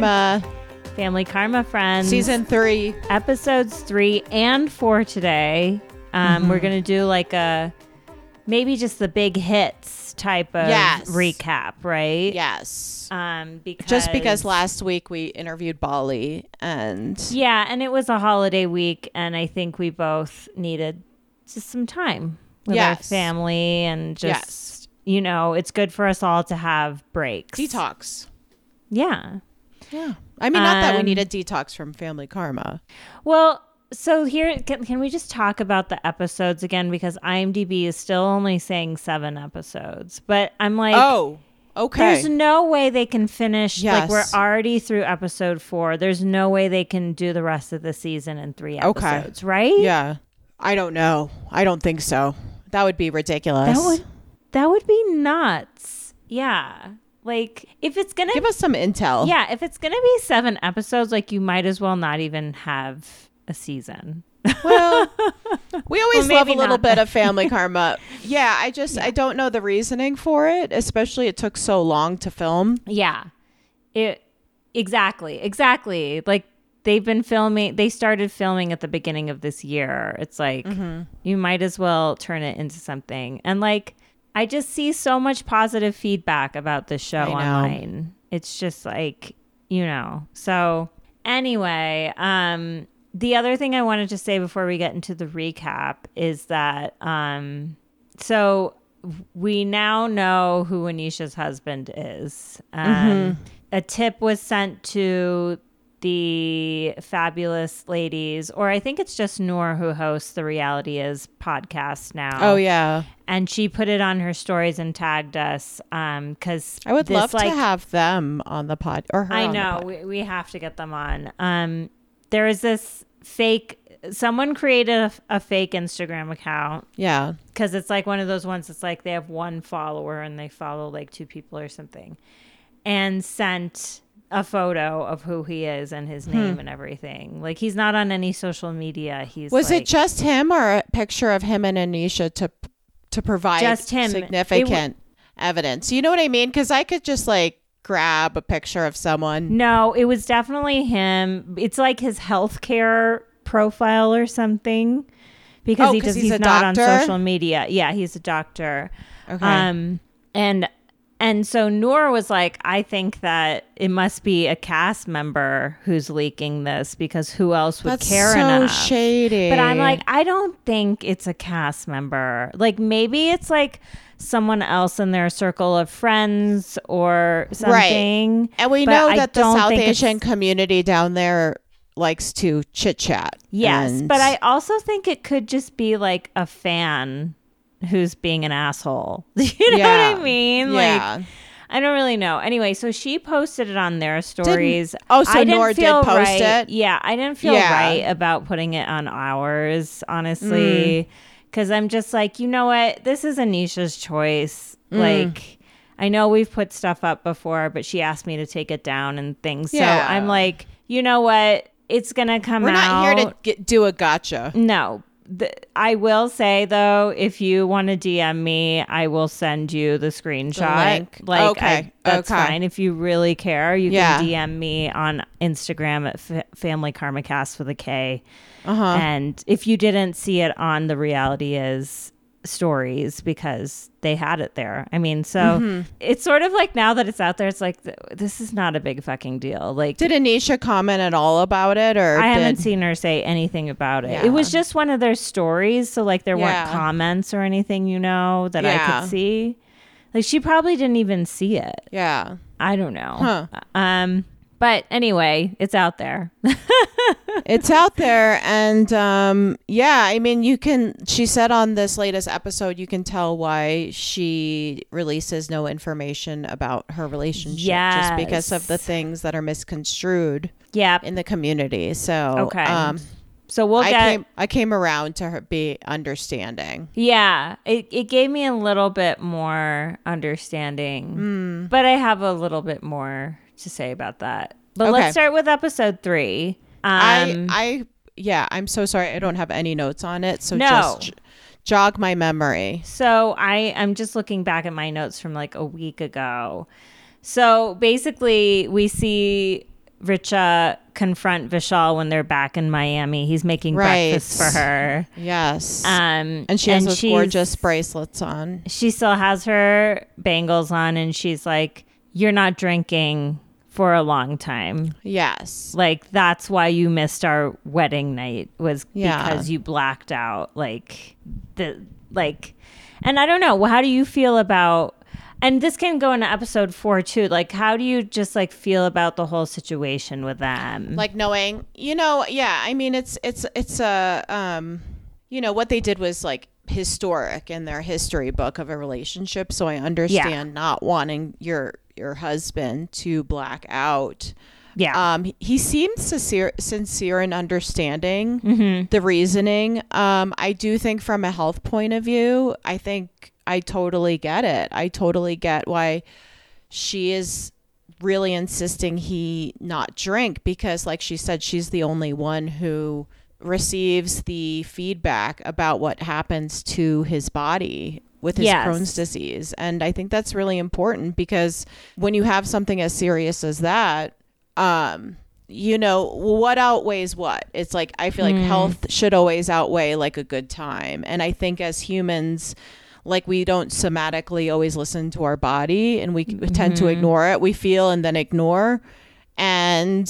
Karma, Family Karma Friends. season three. episodes three and four today. Um, Mm-hmm. We're gonna do like a maybe just the big hits type of Yes. recap, right? Yes. Um, because Just because last week we interviewed Bali and yeah, and it was a holiday week, and I think we both needed just some time with our family and just Yes. you know, it's good for us all to have breaks. detox. Yeah. Yeah. I mean, not that we Um, need a detox from family karma. Well, so here, can, can we just talk about the episodes again? Because IMDb is still only saying seven episodes. But I'm like, oh, okay. there's no way they can finish. Like, we're already through episode four. There's no way they can do the rest of the season in three Okay. episodes, right? yeah. I don't know. I don't think so. That would be ridiculous. That would, that would be nuts. Yeah. Like, if it's going to Give us some intel. Yeah, if it's gonna be seven episodes, like you might as well not even have a season. Well, we always Well, love a little not bit of family karma. Yeah, I just I don't know the reasoning for it, especially it took so long to film. Yeah. It exactly, exactly. Like they've been filming they started filming at the beginning of this year. It's like Mm-hmm. you might as well turn it into something. And like I just see so much positive feedback about this show online. It's just like, you know. So anyway, um the other thing I wanted to say before we get into the recap is that um so we now know who Anisha's husband is. Um, A tip was sent to the fabulous ladies, or I think it's just Noor who hosts the Reality Is podcast now. Oh yeah. and she put it on her stories and tagged us because I would this, love like, to have them on the pod or her I know we, we have to get them on. Um, there is this fake. Someone created a, a fake Instagram account Yeah. because it's like one of those ones. It's like they have one follower and they follow like two people or something, and sent a photo of who he is and his name and everything. Like he's not on any social media. He's Was like, it just him or a picture of him and Anisha to to provide Just him. Significant evidence? You know what I mean? Because I could just like grab a picture of someone. No, it was definitely him. It's like his healthcare profile or something because Oh, he does. he's He's, not on social media. Yeah, he's a doctor. Okay. Um, and and so Noor was like, I think that it must be a cast member who's leaking this because who else would That's care so enough? shady. But I'm like, I don't think it's a cast member. Like maybe it's like someone else in their circle of friends or something. Right. and we know I that the South Asian community down there likes to chit chat. Yes, but I also think it could just be like a fan who's being an asshole. you know Yeah. what I mean? Yeah. Like I don't really know. Anyway, so she posted it on their stories. oh, so I didn't Noor did post right- it? Yeah, I didn't feel Yeah. right about putting it on ours, honestly, Mm. because I'm just like, you know what? This is Anisha's choice. Mm. Like. I know we've put stuff up before, but she asked me to take it down and things. Yeah. So I'm like, you know what? It's gonna come We're out. not here to get, do a gotcha. No. The, I will say though, if you want to DM me, I will send you the screenshot. link. Like, Okay, I, that's okay. fine. If you really care, you Yeah. can DM me on Instagram at F- Family Karma Cast with a K. Uh huh. And if you didn't see it on the reality is stories because they had it there. I mean, so Mm-hmm. it's sort of like now that it's out there, it's like th- this is not a big fucking deal. Like Did Anisha comment at all about it, or I haven't seen her say anything about it. Yeah. It was just one of their stories, so like there Yeah. weren't comments or anything, you know, that I could see. Like she probably didn't even see it. Yeah. I don't know. Huh. Um but anyway, it's out there. it's out there and um yeah i mean you can she said on this latest episode you can tell why she releases no information about her relationship just because of the things that are misconstrued yeah. in the community so Okay. um So we'll I get came I came around to her be understanding. Yeah, it, it gave me a little bit more understanding, Hmm. but I have a little bit more to say about that. But Okay. let's start with episode three. Um, I I yeah, I'm so sorry I don't have any notes on it. So No. just j- jog my memory. So I I'm just looking back at my notes from like a week ago. So basically, we see Richa confront Vishal when they're back in Miami. He's making Right. breakfast for her. Yes. Um, and she has those gorgeous bracelets on. She still has her bangles on, and she's like, "You're not drinking for a long time. Yes. Like that's why you missed our wedding night was Yeah. because you blacked out. Like the like, and I don't know. How do you feel about?" And this can go into episode four too. Like, how do you just like feel about the whole situation with them? like knowing you know yeah i mean it's it's it's a um you know what they did was like historic in their history book of a relationship so i understand not wanting your your husband to black out. Yeah, um he seemed sincere sincere in understanding Mm-hmm. the reasoning. Um i do think from a health point of view i think i totally get it. I totally get why she is really insisting he not drink because like she said she's the only one who receives the feedback about what happens to his body with his Yes. Crohn's disease. And I think that's really important because when you have something as serious as that um you know what outweighs what? It's like i feel like health should always outweigh like a good time. And i think as humans like we don't somatically always listen to our body and we tend to ignore it. We feel and then ignore. And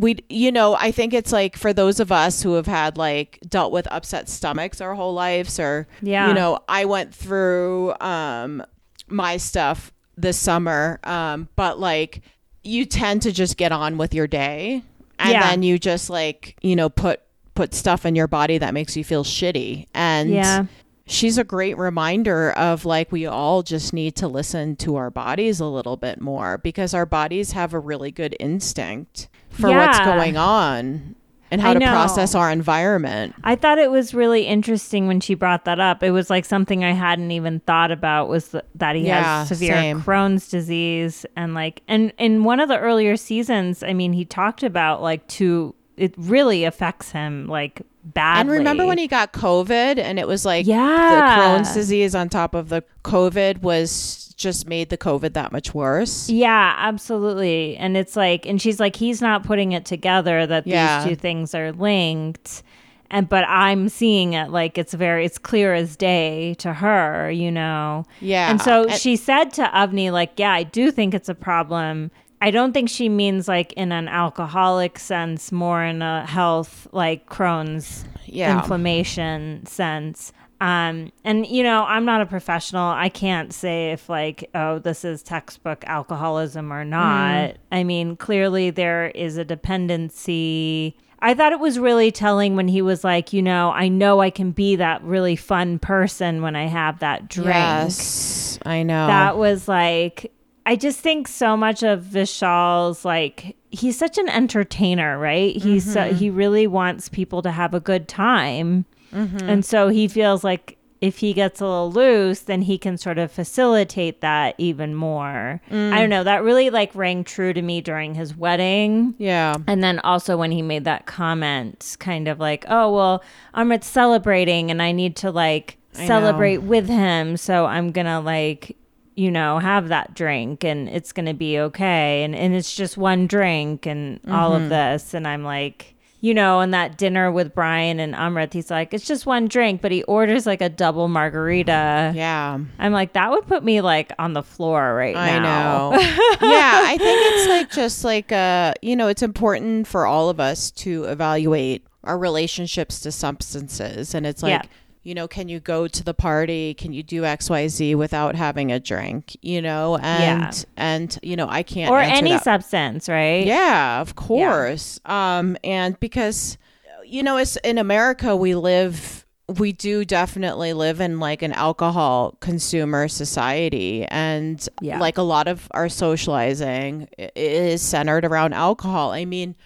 we you know i think it's like for those of us who have had like dealt with upset stomachs our whole lives or Yeah. you know i went through um my stuff this summer um but like you tend to just get on with your day and Yeah. then you just like you know put put stuff in your body that makes you feel shitty and Yeah. She's a great reminder of like we all just need to listen to our bodies a little bit more because our bodies have a really good instinct for what's going on and how to process our environment. I thought it was really interesting when she brought that up. It was like something I hadn't even thought about was th- that he Yeah, has severe same. Crohn's disease and like and in one of the earlier seasons, I mean, he talked about like to it really affects him like badly. And remember when he got COVID and it was like Yeah. the Crohn's disease on top of the COVID was just made the COVID that much worse. Yeah, absolutely. And it's like, and she's like, he's not putting it together that Yeah. these two things are linked. And, but I'm seeing it like it's very, it's clear as day to her, you know? Yeah. And so And- she said to Avni, like, yeah, I do think it's a problem. I don't think she means like in an alcoholic sense, more in a health, like Crohn's Yeah. inflammation sense. Um, and you know, I'm not a professional. I can't say if like, oh, this is textbook alcoholism or not. I mean, clearly there is a dependency. I thought it was really telling when he was like, you know, I know I can be that really fun person when I have that drink. Yes, I know. That was like I just think so much of Vishal's like he's such an entertainer, right? He's Mm-hmm. so, he really wants people to have a good time. Mm-hmm. And so he feels like if he gets a little loose, then he can sort of facilitate that even more. Mm. I don't know. That really like rang true to me during his wedding. yeah. And then also when he made that comment, kind of like, oh, well, Amrit's celebrating and I need to like I know. celebrate with him. So I'm going to like, you know, have that drink and it's going to be okay. And, and it's just one drink and all Mm-hmm. of this. And I'm like, you know, and that dinner with Brian and Amrit, he's like, it's just one drink, but he orders like a double margarita. Yeah. I'm like, that would put me like on the floor right I now. know. yeah, I think it's like just like uh, you know, it's important for all of us to evaluate our relationships to substances and it's like Yeah. You know, can you go to the party? Can you do XYZ without having a drink? You know, and Yeah. and you know, I can't Or any that. substance, right? Yeah, of course. Um, and because you know, it's in America we live we do definitely live in like an alcohol consumer society and Yeah. like a lot of our socializing is centered around alcohol. I mean,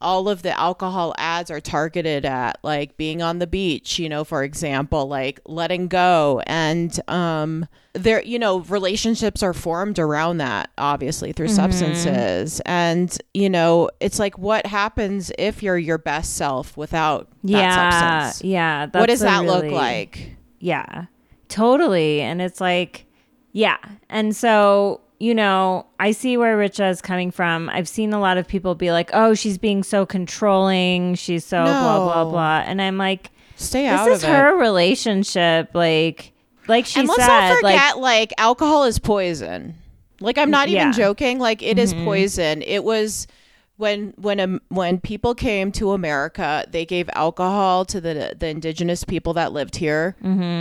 all of the alcohol ads are targeted at like being on the beach, you know, for example, like letting go and um there you know, relationships are formed around that obviously through substances. And you know, it's like what happens if you're your best self without that yeah, substance? yeah. what does that look like? Yeah, totally. And it's like, yeah. And so, you know, I see where Richa is coming from. I've seen a lot of people be like, "Oh, she's being so controlling. She's so blah blah blah," and I'm like, Stay out "This is of it. her relationship. Like, like she and let's said, not forget, like." like, alcohol is poison. Like I'm not even Yeah. joking. Like it is mm-hmm. poison. It was when when um, when people came to America, they gave alcohol to the the indigenous people that lived here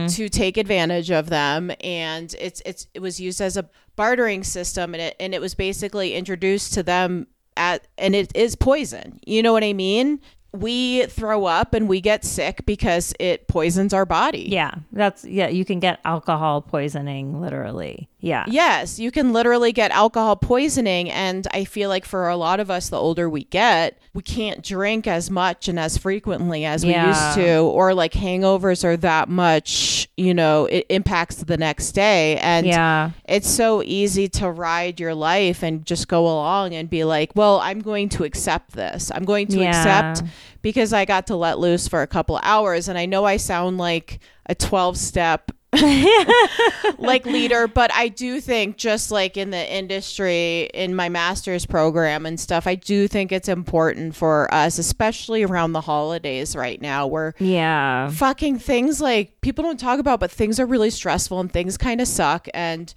to take advantage of them, and it's it's it was used as a bartering system, and it and it was basically introduced to them at and it is poison. You know what I mean? We throw up and we get sick because it poisons our body. Yeah, that's yeah. You can get alcohol poisoning, literally. Yeah, Yes, you can literally get alcohol poisoning. And I feel like for a lot of us, the older we get, we can't drink as much and as frequently as we Yeah. used to, or like hangovers are that much, you know, it impacts the next day. And yeah, it's so easy to ride your life and just go along and be like, well, I'm going to accept this. I'm going to Yeah. accept because I got to let loose for a couple hours. And I know I sound like a 12 step like leader, but I do think just like in the industry, in my master's program and stuff, I do think it's important for us, especially around the holidays right now, where yeah, fucking things like people don't talk about, but things are really stressful and things kind of suck. And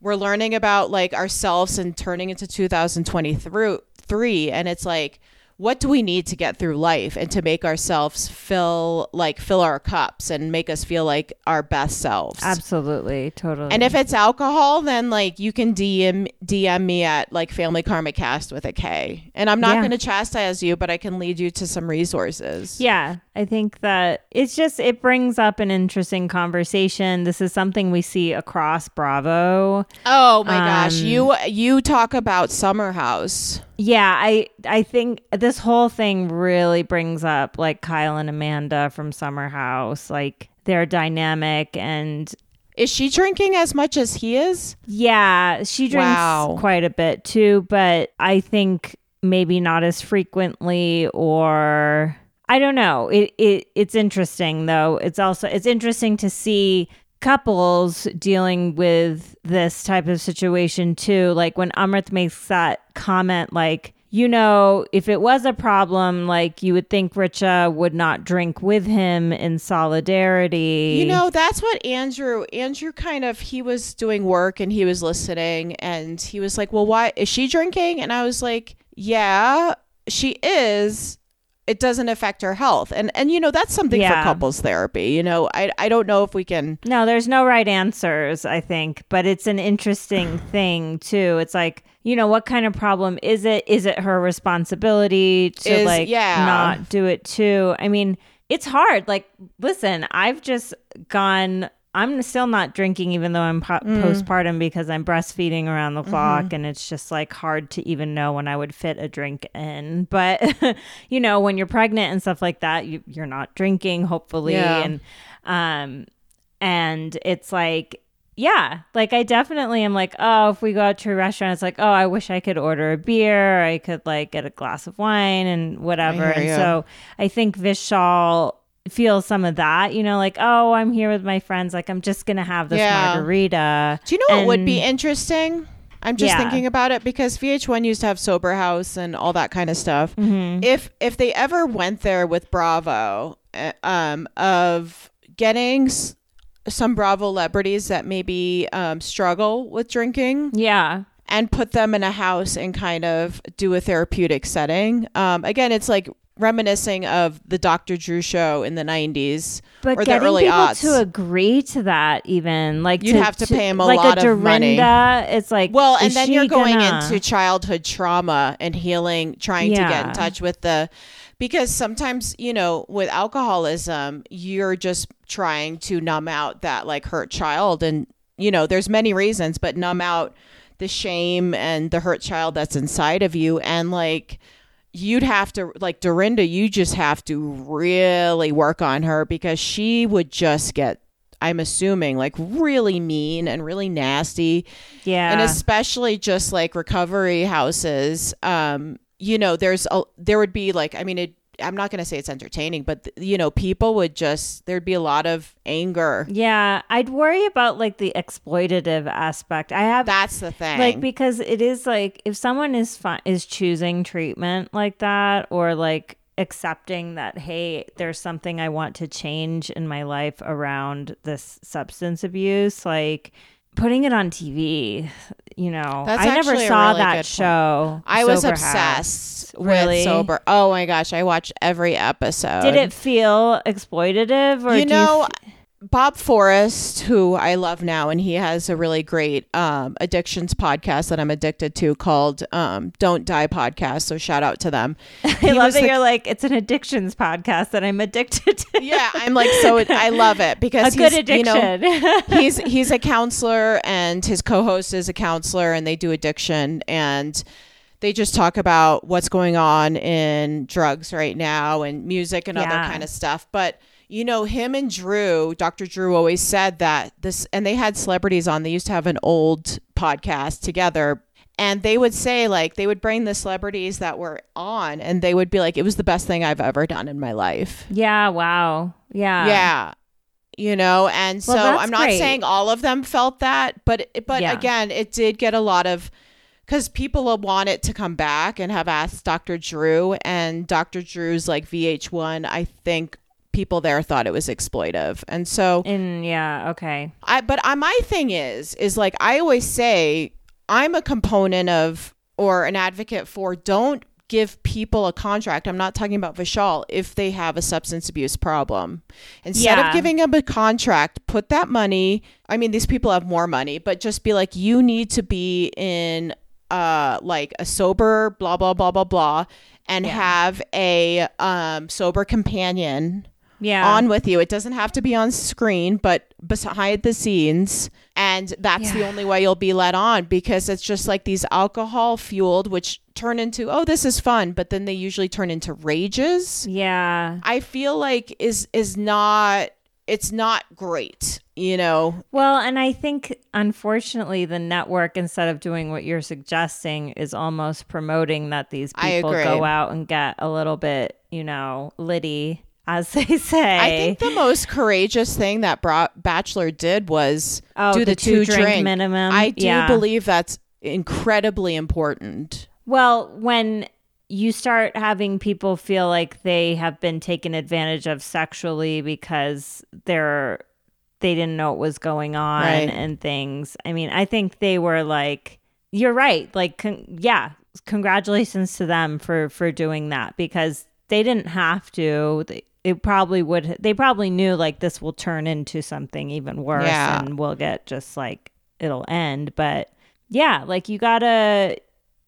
we're learning about like ourselves and turning into 2023. And it's like, what do we need to get through life and to make ourselves fill like fill our cups and make us feel like our best selves? absolutely, totally. And if it's alcohol, then like you can DM DM me at like Family Karma Cast with a K. And I'm not Yeah. going to chastise you, but I can lead you to some resources. Yeah, I think that it's just it brings up an interesting conversation. This is something we see across Bravo. Oh my gosh, Um, you you talk about Summer House. Yeah, I I think this whole thing really brings up like Kyle and Amanda from Summer House, like their dynamic and Is she drinking as much as he is? yeah, she drinks Wow. quite a bit too, but I think maybe not as frequently or I don't know. It it it's interesting though. It's also it's interesting to see couples dealing with this type of situation too. Like when Amrit makes that comment like you know, if it was a problem, like you would think Richa would not drink with him in solidarity. You know, that's what Andrew Andrew kind of he was doing work and he was listening and he was like, "Well, why is she drinking?" And I was like, "Yeah, she is." It doesn't affect her health. And and you know, that's something Yeah. for couples therapy. You know, I I don't know if we can No, there's no right answers, I think, but it's an interesting thing too. It's like, you know, what kind of problem is it? Is it her responsibility to Is- like yeah. not do it too? I mean, it's hard. Like, listen, I've just gone I'm still not drinking even though I'm po- Mm. postpartum because I'm breastfeeding around the clock Mm-hmm. and it's just like hard to even know when I would fit a drink in. But you know, when you're pregnant and stuff like that, you, you're not drinking hopefully Yeah. and um and it's like yeah like i definitely am like oh if we go out to a restaurant it's like oh i wish i could order a beer i could like get a glass of wine and whatever and ya. so i think vishal feels some of that you know like oh i'm here with my friends like i'm just gonna have this Yeah. margarita Do you know what would be interesting? I'm just Yeah. thinking about it because VH1 used to have Sober House and all that kind of stuff. Mm-hmm. If if they ever went there with Bravo, uh, um, of getting s- some Bravo celebrities that maybe um, struggle with drinking yeah and put them in a house and kind of do a therapeutic setting. Um, again, it's like reminiscing of the Dr. Drew show in the 90s but or the getting early people aughts. to agree to that even like You'd have to pay 'em a like lot a of money. It's like Well, and then you're going gonna- into childhood trauma and healing, trying to get in touch with the because sometimes, you know, with alcoholism, you're just trying to numb out that like hurt child and you know, there's many reasons, but numb out the shame and the hurt child that's inside of you and like you'd have to like Dorinda, you just have to really work on her because she would just get I'm assuming like really mean and really nasty. Yeah. and especially just like recovery houses. Um you know there's a there would be like i mean it I'm not going to say it's entertaining, but you know, people would just there'd be a lot of anger. Yeah, I'd worry about like the exploitative aspect. I have That's the thing. like because it is like if someone is fi- is choosing treatment like that or like accepting that hey there's something i want to change in my life around this substance abuse like putting it on tv you know That's i never saw really that show I was Sober obsessed House. really with sober. Oh my gosh, I watched every episode. did it feel exploitative or you know, f- Bob Forrest, who I love now, and he has a really great um, addictions podcast that I'm addicted to called um, "Don't Die" podcast. So shout out to them. i He love that the- you're like it's an addictions podcast that i'm addicted to yeah, I'm like so. I love it because a good he's, you know, addiction he's he's a counselor and his co-host is a counselor and they do addiction and they just talk about what's going on in drugs right now and music and other kind of stuff but you know him and drew dr drew always said that this and they had celebrities on they used to have an old podcast together and they would say like they would bring the celebrities that were on and they would be like it was the best thing i've ever done in my life yeah wow yeah yeah you know and Well, so i'm not great. saying all of them felt that but but Yeah. again it did get a lot of because people will want it to come back and have asked dr drew and dr drew's like vh1 i think people there thought it was exploitive and so and yeah okay I but I, my thing is is like I always say I'm a component of or an advocate for don't give people a contract. I'm not talking about Vishal if they have a substance abuse problem. Instead Yeah. of giving them a contract, put that money. I mean, these people have more money, but just be like, you need to be in uh like a sober blah blah blah blah blah and Yeah. have a um sober companion yeah on with you. It doesn't have to be on screen, but behind the scenes. And that's the only way you'll be let on because it's just like these alcohol fueled, which turn into, oh, this is fun, but then they usually turn into rages. yeah I feel like is is not it's not great, you know. Well, and I think unfortunately the network instead of doing what you're suggesting is almost promoting that these people go out and get a little bit, you know, litty as they say. I think the most courageous thing that brought Bachelor did was Oh, do the the, two, two-drink drink minimum? I do Yeah. believe that's incredibly important. Well, when you start having people feel like they have been taken advantage of sexually because they're they didn't know what was going on Right. and things. I mean, I think they were like you're right. Like con- yeah, congratulations to them for for doing that because they didn't have to. They, it probably would they probably knew like this will turn into something even worse Yeah. and we'll get just like it'll end, but yeah, like you got to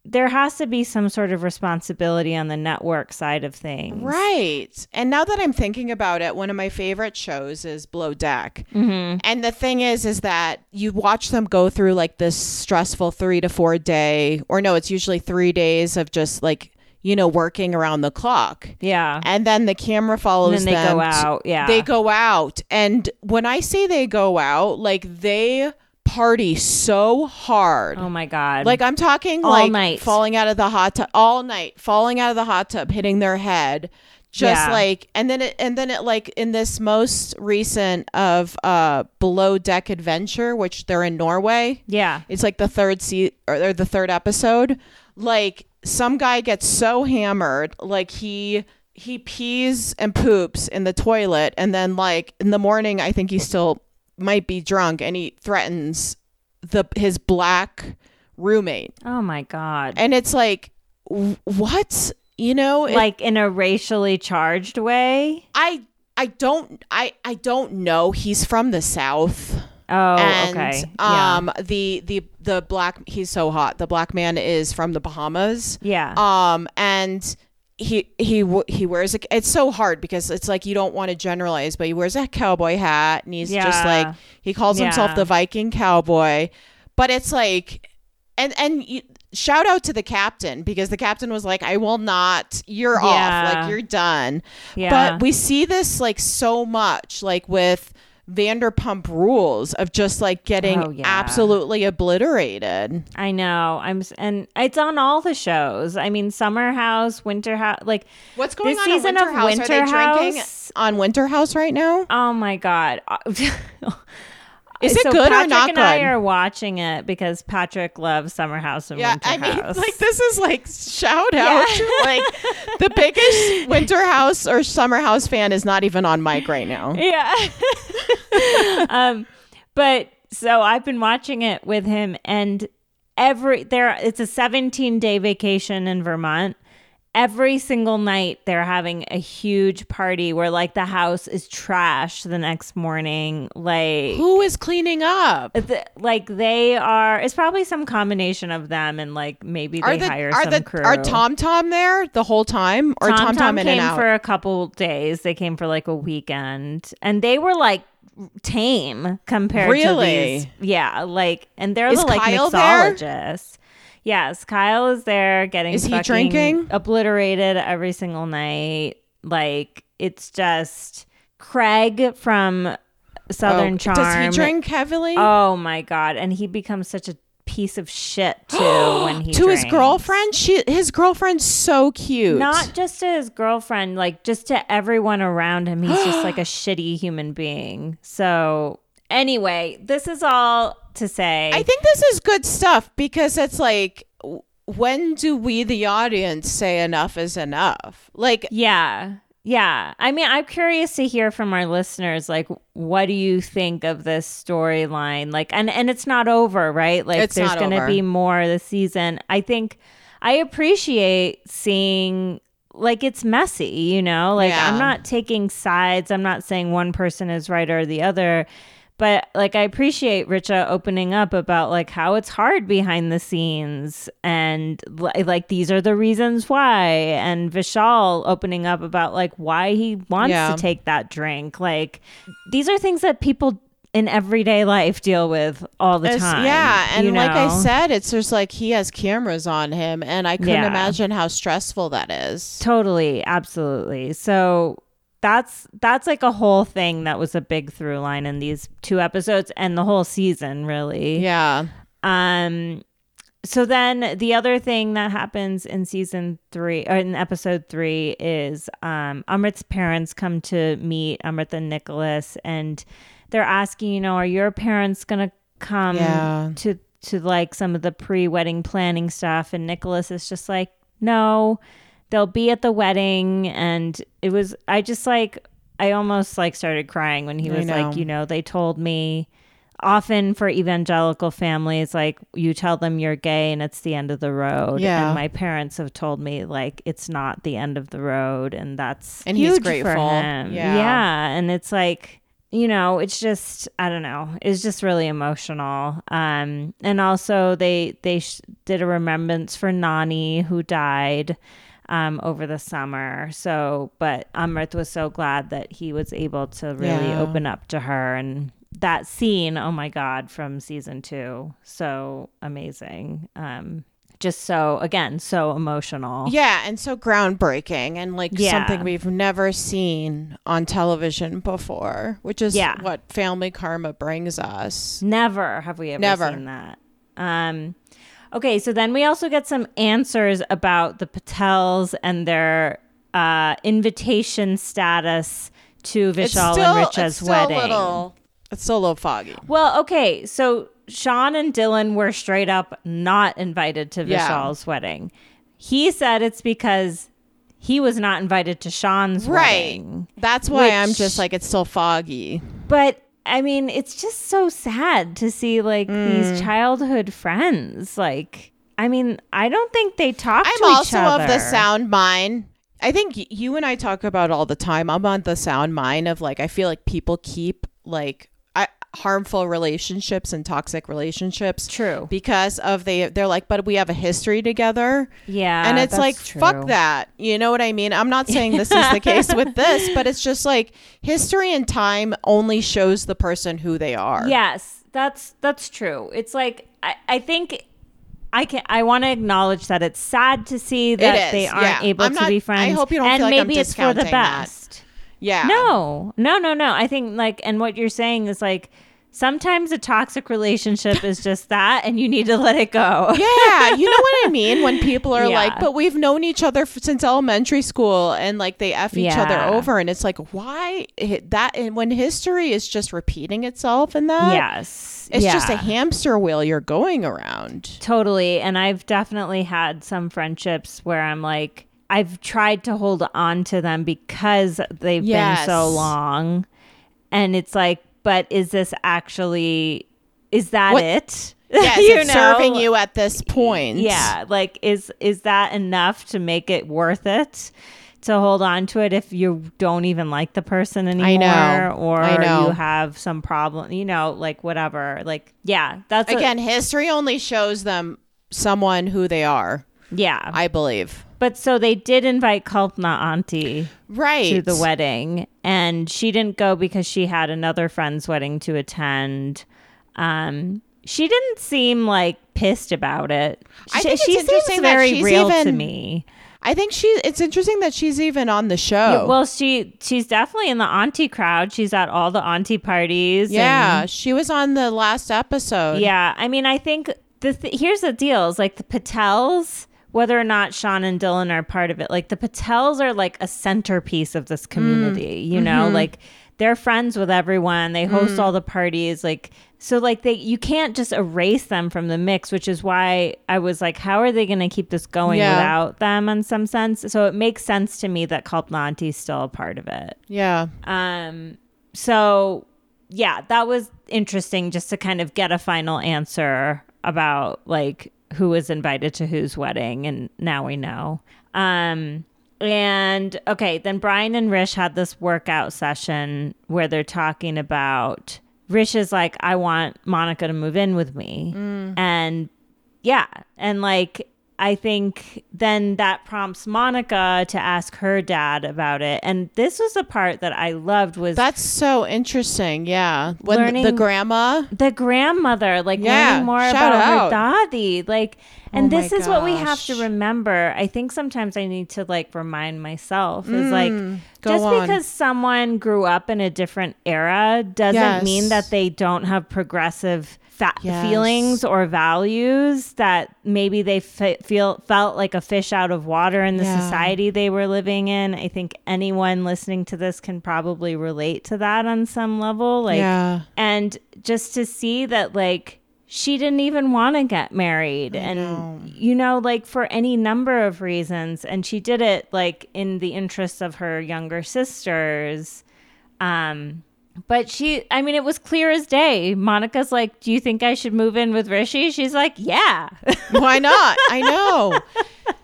there has to be some sort of responsibility on the network side of things. Right. And now that I'm thinking about it, one of my favorite shows is Below Deck. Mm-hmm. And the thing is, is that you watch them go through like this stressful three to four day, or no, it's usually three days of just like, you know, working around the clock. Yeah. And then the camera follows them. And then they them go out. Yeah. They go out. And when I say they go out, like they party so hard. oh my god. Like I'm talking All like night. falling out of the hot tub all night, falling out of the hot tub, hitting their head, just Yeah. like and then it and then it like in this most recent of uh below deck adventure, which they're in Norway. yeah. It's like the third se- or, or the third episode. Like some guy gets so hammered, like he he pees and poops in the toilet, and then like in the morning, I think he still might be drunk, and he threatens the his black roommate, Oh my god. and it's like, what? You know, it- like in a racially charged way. I I don't I I don't know. He's from the south. Oh, and okay. Yeah. um the the the black he's so hot. The black man is from the bahamas. Yeah. um and he he he wears a it's so hard because it's like you don't want to generalize but he wears a cowboy hat and he's just like he calls himself the viking cowboy. But it's like and and you, shout out to the captain because the captain was like i will not you're off. Like you're done. Yeah. but we see this like so much, like with Vanderpump Rules of just like getting Oh, yeah. absolutely obliterated. I know. I'm and it's on all the shows. I mean, Summer House, Winter House, like What's going on season Winter of House? Winter Are they drinking House- on Winter House right now? oh my god. Is it So good or Patrick not and I are watching it because Patrick loves Summer House and Yeah, Winter I mean, House. like this is like shout out Yeah. to like the biggest Winter House or Summer House fan is not even on mic right now. Yeah. um, but so I've been watching it with him, and every there it's a 17 day vacation in Vermont. Every single night they're having a huge party where like the house is trash the next morning. Like Who is cleaning up? the, like they are it's probably some combination of them and like maybe Are they the hire are some the crew. are Tom Tom there the whole time or Tom Tom Tom Tom in came and out? for a couple days. They came for like a weekend, and they were like tame compared Really? to these. Yeah, like, and they're Is the like Kyle there? Yes, Kyle is there getting. Is he drinking? Obliterated every single night. Like it's just Craig from Southern Oh, Charm. Does he drink heavily? Oh my god! And he becomes such a piece of shit too when he to his girlfriend? She his girlfriend's so cute. Not just to his girlfriend, like just to everyone around him. He's just like a shitty human being. So, anyway, this is all to say. I think this is good stuff because it's like when do we the audience say enough is enough? Like yeah. Yeah. I mean, I'm curious to hear from our listeners like what do you think of this storyline? Like and and it's not over, right? Like It's there's going to be more this season. I think I appreciate seeing like it's messy, you know? Like Yeah. I'm not taking sides. I'm not saying one person is right or the other. But like I appreciate Richa opening up about like how it's hard behind the scenes and like these are the reasons why and Vishal opening up about like why he wants Yeah. to take that drink. Like these are things that people in everyday life deal with all the It's- time. Yeah, and you like I said, it's just like he has cameras on him, and I couldn't Yeah. imagine how stressful that is. Totally, absolutely. So that's that's like a whole thing that was a big through line in these two episodes and the whole season, really. Yeah, Um so then the other thing that happens in season 3 or in episode 3 is um Amrit's parents come to meet Amrit and Nicholas and they're asking, you know, are your parents going to come Yeah. to to like some of the pre-wedding planning stuff and Nicholas is just like, "No, they'll be at the wedding." And it was I just like I almost like started crying when he was like, you know, they told me often for evangelical families like you tell them you're gay and it's the end of the road Yeah. and my parents have told me like it's not the end of the road and that's And he's grateful. Yeah. yeah and it's like you know it's just i don't know it's just really emotional um and also they they sh- did a remembrance for nani who died um over the summer so but amrit was so glad that he was able to really Yeah. open up to her and that scene oh my god from season two so amazing um just so again so emotional yeah, and so groundbreaking, and like Yeah. something we've never seen on television before, which is Yeah. what family karma brings us. Never have we ever Never. seen that. Um, okay, so then we also get some answers about the Patels and their uh, invitation status to Vishal and Richa's it's still wedding. A little, it's still a little foggy. Well, okay, so Shaan and Dylan were straight up not invited to Yeah. Vishal's wedding. He said it's because he was not invited to Shaan's Right. wedding. That's why I'm just like it's still foggy. But I mean, it's just so sad to see like Mm. these childhood friends. Like, I mean, I don't think they talk to each other. I'm also of the sound mind. I think you and I talk about all the time. I'm on the sound mind of like I feel like people keep like harmful relationships and toxic relationships True. because of they they're like but we have a history together Yeah, and it's like true. fuck that you know what i mean i'm not saying this is the case with this but it's just like history and time only shows the person who they are Yes, that's that's true. It's like I, I think I can I want to acknowledge that it's sad to see that they aren't yeah. able I'm to be I friends. hope you don't and feel like I'm maybe it's for the discounting that. Yeah. No, no, no, no. I think like, and what you're saying is like, sometimes a toxic relationship is just that, and you need to let it go. Yeah, you know what I mean? When people are Yeah. like, but we've known each other f- since elementary school and like they F each Yeah. other over. And it's like, why that? And when history is just repeating itself and that, yes, it's just a hamster wheel you're going around. Totally. And I've definitely had some friendships where I'm like, I've tried to hold on to them because they've been so long. And it's like, but is this actually, is that What- it? Yes, You it's know? serving you at this point. Yeah. Like, is, is that enough to make it worth it? To hold on to it if you don't even like the person anymore, know. or I know. you have some problem, you know, like whatever. Like, yeah, that's a- Again, history only shows them someone who they are, yeah. I believe. But so they did invite Kalpna Auntie Right. to the wedding, and she didn't go because she had another friend's wedding to attend. Um, she didn't seem like pissed about it. I She, think it's she seems very she's real to me. I think she. It's interesting that she's even on the show. Yeah, well, she she's definitely in the auntie crowd. She's at all the auntie parties. and- yeah, she was on the last episode. Yeah, I mean, I think the th- here's the deal: is like the Patels, whether or not Shaan and Dylan are part of it, like the Patels are like a centerpiece of this community. Mm. You know, mm-hmm. like they're friends with everyone. They host mm. all the parties. Like so, like they you can't just erase them from the mix, which is why I was like, how are they going to keep this going Yeah. without them? In some sense, so it makes sense to me that Kalpnanti's still a part of it. Yeah. Um, so yeah, that was interesting just to kind of get a final answer about like who was invited to whose wedding, and now we know. Um, and okay, then Brian and Rish had this workout session where they're talking about Rish is like, I want Monica to move in with me. And yeah. And like, I think then that prompts Monica to ask her dad about it. And this was the part that I loved was That's so interesting. Yeah. When the- the grandma. the grandmother, like Yeah, learning more shout about out. her daddy. Like, and Oh this is what we have to remember. I think sometimes I need to like remind myself is like Mm, go just on. because someone grew up in a different era doesn't Yes. mean that they don't have progressive fa- Yes. feelings or values that maybe they fe- feel felt like a fish out of water in the Yeah. society they were living in. I think anyone listening to this can probably relate to that on some level. Like yeah. and just to see that like she didn't even want to get married and know. you know like for any number of reasons and she did it like in the interests of her younger sisters um but she i mean it was clear as day monica's like do you think i should move in with rishi she's like yeah Why not? I know.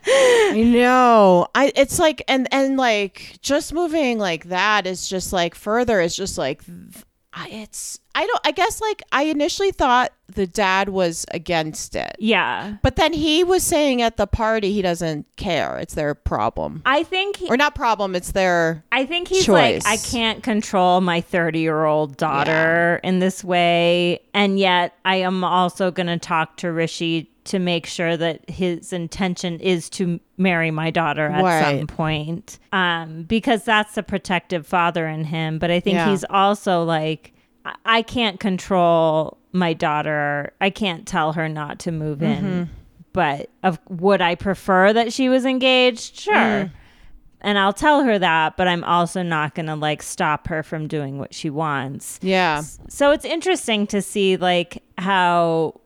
I know. I it's like and and like just moving like that is just like further is just like it's I don't I guess like I initially thought the dad was against it. yeah But then he was saying at the party he doesn't care. It's their problem. i think he, Or not problem, it's their I think he's choice. like, I can't control my 30 year old daughter in this way. And yet I am also going to talk to Rishi to make sure that his intention is to marry my daughter at Right. some point. Um, because that's the protective father in him. But I think Yeah. he's also like, I- I can't control my daughter. I can't tell her not to move Mm-hmm. in. But of would I prefer that she was engaged? Sure Mm. and I'll tell her that, but I'm also not going to like stop her from doing what she wants. Yeah. So it's interesting to see like how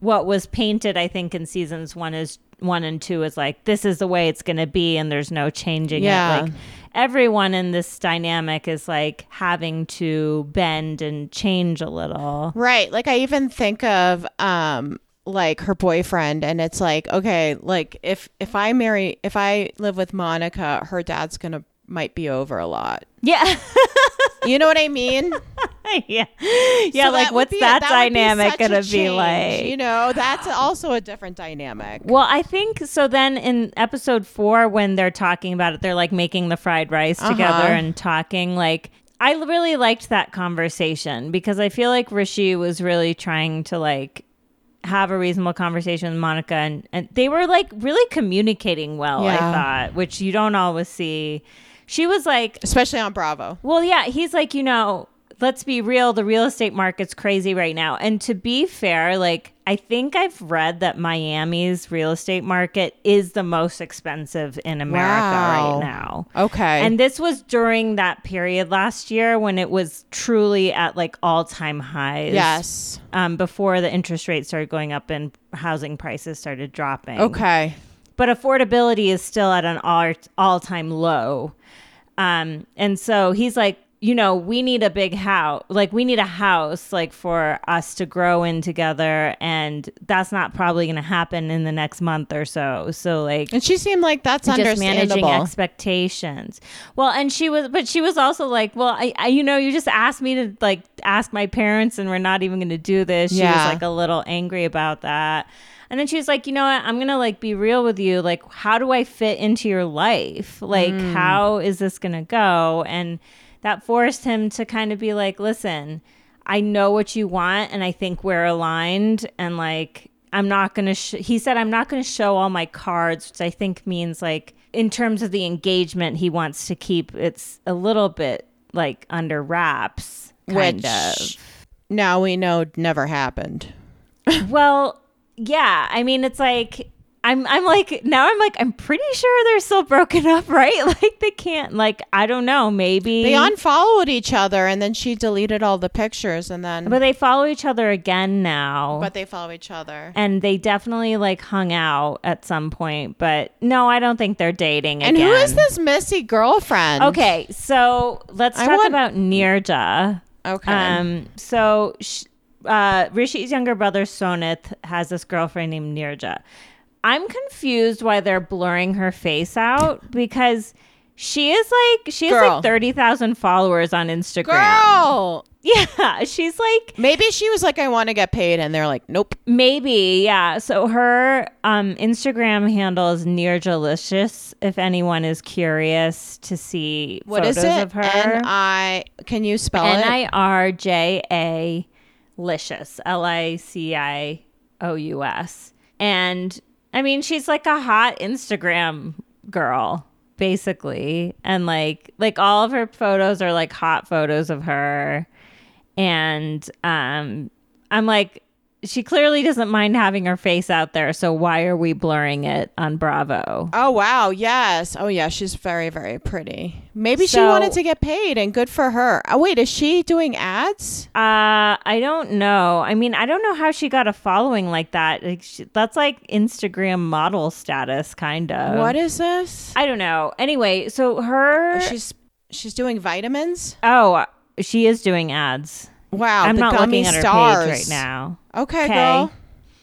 what was painted I think in seasons 1 is 1 and 2 is like this is the way it's going to be and there's no changing Yeah. it. Like everyone in this dynamic is like having to bend and change a little. Right. Like I even think of um like her boyfriend and it's like okay, like if if I marry if I live with Monica, her dad's going to might be over a lot. Yeah. You know what I mean? yeah. Yeah, So like that what's a- that, dynamic going to be like? You know, that's also a different dynamic. Well, I think so. Then in episode four, when they're talking about it, they're like making the fried rice together Uh-huh. and talking. Like, I really liked that conversation because I feel like Rishi was really trying to like have a reasonable conversation with Monica, and, and they were like really communicating well. I thought, which you don't always see. She was like, especially on Bravo. well, yeah, he's like, you know, let's be real, the real estate market's crazy right now. And to be fair, like I think I've read that Miami's real estate market is the most expensive in America Wow. right now. Okay. And this was during that period last year when it was truly at like all time highs. yes. Um, before the interest rates started going up and housing prices started dropping. Okay. But affordability is still at an all all time low. Um, and so he's like, you know, we need a big house. Like we need a house like for us to grow in together. And that's not probably gonna happen in the next month or so. So like And she seemed like that's just managing expectations. Well, and she was, but she was also like, well, I, I, you know, you just asked me to like ask my parents, and we're not even going to do this. She Yeah. was like a little angry about that. And then she was like, you know what? I'm going to like be real with you. Like, how do I fit into your life? Like, Mm. how is this going to go? And that forced him to kind of be like, listen, I know what you want, and I think we're aligned. And like, I'm not going to, sh-, he said, I'm not going to show all my cards, which I think means like, in terms of the engagement, he wants to keep it's a little bit like under wraps, kind which of. now we know never happened. Well, yeah. I mean, it's like I'm I'm like now I'm like I'm pretty sure they're still broken up, right? Like they can't like I don't know, maybe They unfollowed each other and then she deleted all the pictures and then but they follow each other again now. but they follow each other. and they definitely like hung out at some point, but no, I don't think they're dating And again. who is this messy girlfriend? Okay, so let's I talk want- about Nirja. Okay. Um, so sh- uh, Rishi's younger brother Sonith has this girlfriend named Nirja. I'm confused why they're blurring her face out because she is like she has Girl. like thirty thousand followers on Instagram. Girl. Yeah, she's like Maybe she was like, I want to get paid, and they're like, Nope. maybe yeah. So her um, Instagram handle is Nirjalicious. If anyone is curious to see What is it? of her, N I. Can you spell N it? I R J A licious. L I C I O U S. And I mean, she's like a hot Instagram girl, basically. And like like all of her photos are like hot photos of her. And um I'm like she clearly doesn't mind having her face out there, so why are we blurring it on Bravo? Oh wow, yes. Oh yeah, she's very very pretty. Maybe she wanted to get paid, and good for her. Oh wait, is she doing ads? Uh, I don't know. I mean, I don't know how she got a following like that. Like, she, that's like Instagram model status, kind of. what is this? I don't know. Anyway, so her. She's she's doing vitamins. oh, she is doing ads. Wow, I'm the not looking at her stars. page right now. Okay, Okay. girl.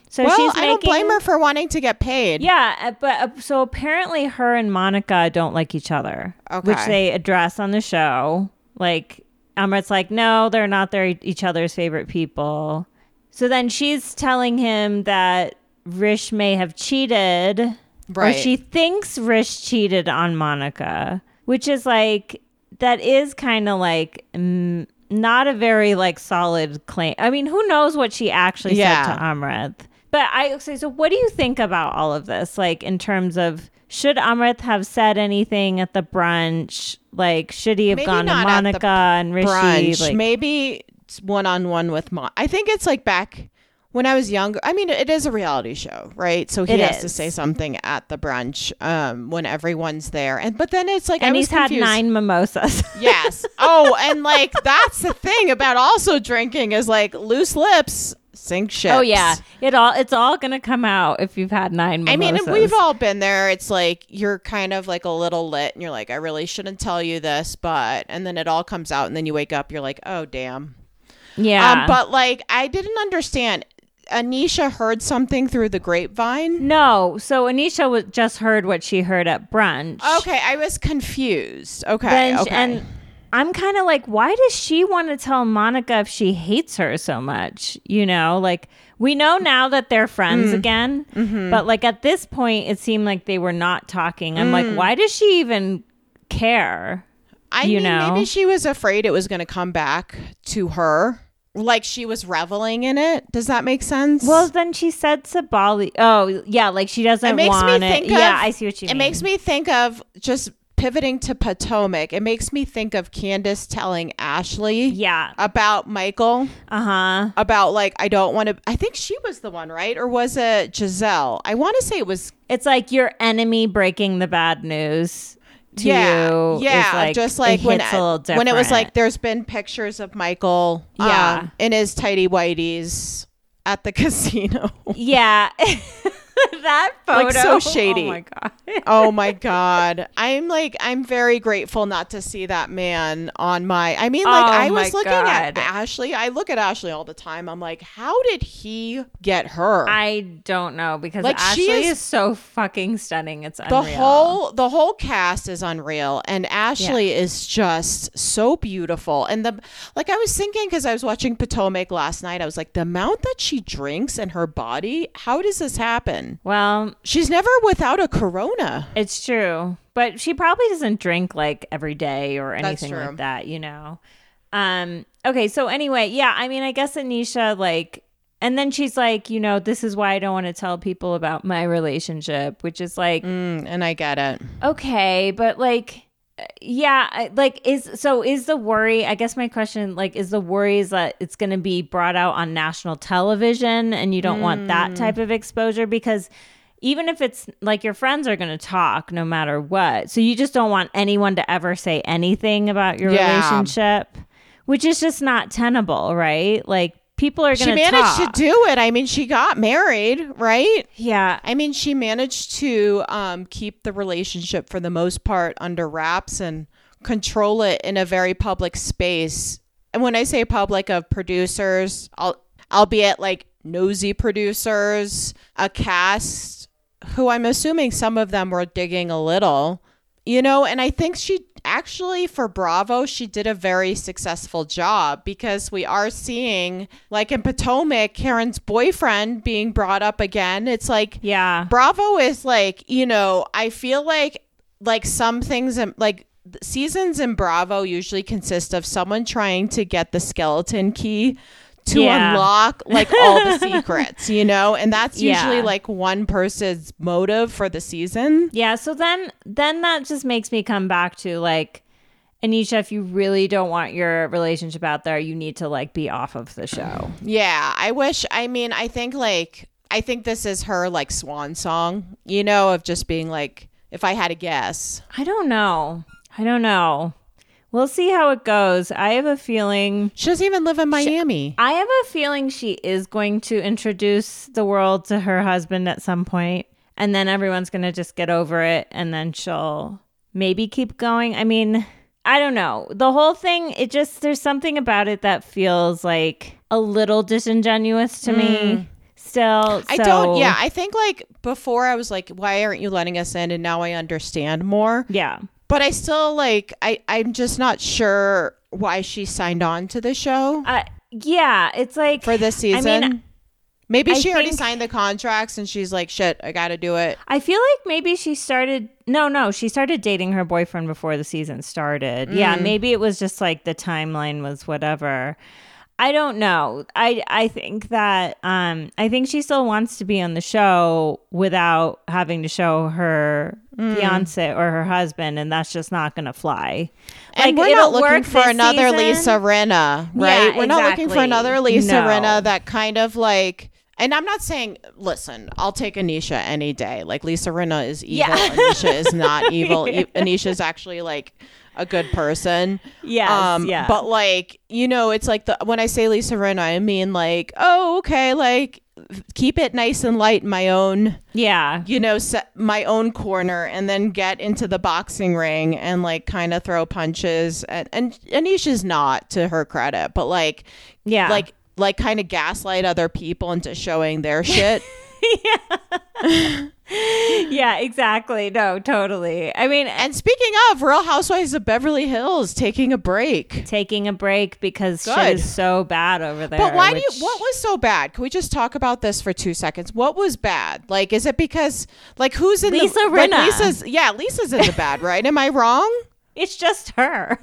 So well, she's I don't blame her for wanting to get paid. Yeah, uh, but uh, so apparently her and Monica don't like each other, which they address on the show. Like Amrit's like, no, they're not their each other's favorite people. So then she's telling him that Rish may have cheated, or she thinks Rish cheated on Monica, which is like that is kind of like. Mm, not a very like solid claim. I mean, who knows what she actually Yeah. said to Amrit? But I say, so what do you think about all of this? Like in terms of should Amrit have said anything at the brunch? Like should he have Maybe gone to not at the Monica and Rishi? brunch. Like, Maybe one on one with Mon. I think it's like back when I was younger. I mean, it is a reality show, right? So he It has to say something at the brunch um, when everyone's there, and but then it's like and he's had nine mimosas. Yes. Oh, and like that's the thing about also drinking is like loose lips sink ships. oh yeah, it all it's all gonna come out if you've had nine I mean, we've all been there. It's like you're kind of like a little lit, and you're like, I really shouldn't tell you this, but, and then it all comes out, and then you wake up, you're like, oh damn. yeah. Um, but like, I didn't understand. Anisha heard something through the grapevine. no, so Anisha was just heard what she heard at brunch. Okay, I was confused. Okay, Then okay. And I'm kind of like, why does she want to tell Monica if she hates her so much? You know, like we know now that they're friends Mm. again, Mm-hmm. but like at this point, it seemed like they were not talking. I'm like, why does she even care? I you mean, know? maybe she was afraid it was going to come back to her, like she was reveling in it. Does that make sense? Well, then she said Sabali. Oh, yeah, like she doesn't it makes me want it. think. yeah, I see what you it mean. It makes me think of just pivoting to Potomac, it makes me think of Candace telling Ashley Yeah. about Michael, Uh huh. about like, I don't want to. I think she was the one, right? Or was it Gizelle? I want to say it was. It's like your enemy breaking the bad news to yeah, you. yeah, like, just like it when hits a little different. when it was like there's been pictures of Michael, Yeah. um, in his tidy whiteys at the casino. yeah. that photo. Like, so oh shady. Oh my god. oh my god. I'm like i'm very grateful not to see that man on my i mean like Oh i was looking at ashley. I look at ashley all the time. I'm like how did he get her? I don't know because Like, she Ashley is- is, so fucking stunning. It's the whole the whole cast is unreal and ashley is just so beautiful. And the like i was thinking because i was watching potomac last night i was like the amount that she drinks and her body how does this happen well, she's never without a corona it's true, but she probably doesn't drink like every day or anything like that. You know. Um. Okay. So anyway, yeah. I mean, I guess Anisha like. And then she's like, you know, this is why I don't want to tell people about my relationship, which is like, Mm, and i get it okay but like yeah like is so is the worry i guess my question like is the worry is that it's going to be brought out on national television and you don't want that hmm. type of exposure? Because even if it's like your friends are going to talk no matter what so you just don't want anyone to ever say anything about your Yeah. relationship which is just not tenable right? Like people are she going to managed talk to do it. I mean, she got married, right? yeah I mean, she managed to um, keep the relationship for the most part under wraps and control it in a very public space. And when I say public, of producers, al- albeit like nosy producers, a cast who I'm assuming some of them were digging a little, you know, and I think she actually for Bravo, she did a very successful job because we are seeing, like in Potomac, Karen's boyfriend being brought up again. It's like, yeah Bravo is like, you know, I feel like like some things in- like seasons in Bravo usually consist of someone trying to get the skeleton key to Yeah. unlock like all the secrets, you know? And that's usually Yeah. like one person's motive for the season. Yeah, so then then that just makes me come back to like Anisha, if you really don't want your relationship out there, you need to like be off of the show. Yeah, I wish I mean, I think like I think this is her like swan song, you know, of just being like if I had to guess. I don't know. I don't know. We'll see how it goes. I have a feeling She doesn't even live in Miami. I have a feeling she is going to introduce the world to her husband at some point, and then everyone's going to just get over it, and then she'll maybe keep going. I mean, I don't know. The whole thing, it just, there's something about it that feels like a little disingenuous to me mm. still. I don't. Yeah, I think like before I was like, why aren't you letting us in? And now I understand more. Yeah. But I still like. I I'm just not sure why she signed on to the show Uh, yeah. It's like, for this season. I mean, Maybe I she already think- signed the contracts and she's like, shit, I got to do it. I feel like maybe she started. No, no, she started dating her boyfriend before the season started. Yeah, maybe it was just like the timeline was whatever. I don't know. I I think that um I think she still wants to be on the show without having to show her fiance or her husband, and that's just not gonna fly. And we're not looking for another season. Lisa Rinna, right? Yeah, we're not looking for another Lisa No. Rinna that kind of like. And I'm not saying, listen, I'll take Anisha any day. Like Lisa Rinna is evil. Yeah. Anisha is not evil. E- Anisha is actually like a good person. Yes, Um, yeah. But like, you know, it's like the when I say Lisa Rinna, I mean like, oh, okay, like keep it nice and light in my own, Yeah, you know, set my own corner, and then get into the boxing ring and like kind of throw punches. And, and Anisha's not, to her credit, but like, yeah, like like kind of gaslight other people into showing their shit. yeah, exactly. No, totally. I mean, and speaking of Real Housewives of Beverly Hills taking a break. taking a break because shit is so bad over there. But why do you? What was so bad? Can we just talk about this for two seconds? What was bad? Like, is it because like who's in Lisa the like, Lisa's yeah, Lisa's in the bad, right? Am I wrong? It's just her.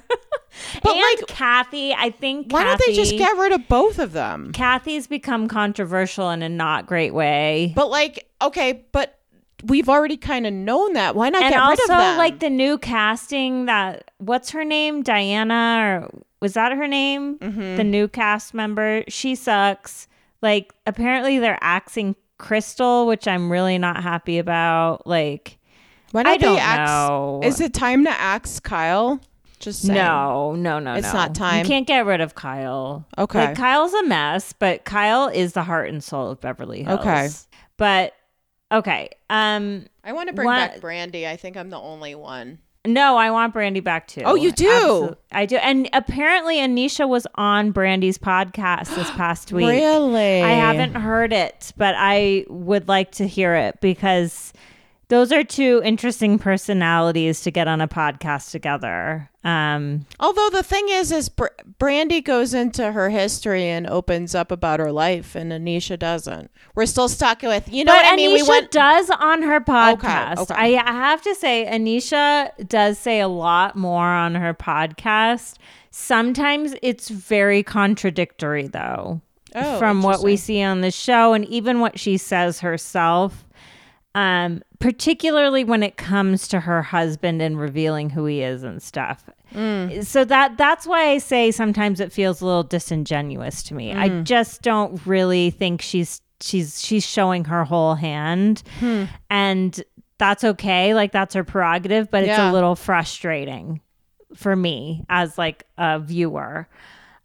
But, and like, Kathy, I think Why don't they just get rid of both of them? Kathy's become controversial in a not great way. But like, okay, but we've already kind of known that. Why not and get rid also of them? Also, like the new casting that what's her name diana or was that her name Mm-hmm. the new cast member she sucks like apparently they're axing crystal which i'm really not happy about like Why I don't don't they axe? know. Is it time to axe Kyle? Just saying. no no no It's no. not time. you can't get rid of kyle Okay. like kyle's a mess but kyle is the heart and soul of beverly hills Okay. but okay um I want to bring What- back Brandi. I think I'm the only one. No, I want Brandi back too. Oh, you do? Absol- I do. And apparently Anisha was on Brandi's podcast this past week. Really? I haven't heard it, but I would like to hear it because those are two interesting personalities to get on a podcast together. Um, Although the thing is, is Br- Brandi goes into her history and opens up about her life, and Anisha doesn't. We're still stuck with, you know but what I mean? Anisha we went. does on her podcast. okay. I I have to say, Anisha does say a lot more on her podcast. Sometimes it's very contradictory, though, Oh, from what we see on the show and even what she says herself. Um, particularly when it comes to her husband and revealing who he is and stuff. Mm. So that that's why I say sometimes it feels a little disingenuous to me. I Mm. just don't really think she's she's she's showing her whole hand. Hmm. And that's okay. Like that's her prerogative, but it's Yeah. a little frustrating for me as like a viewer.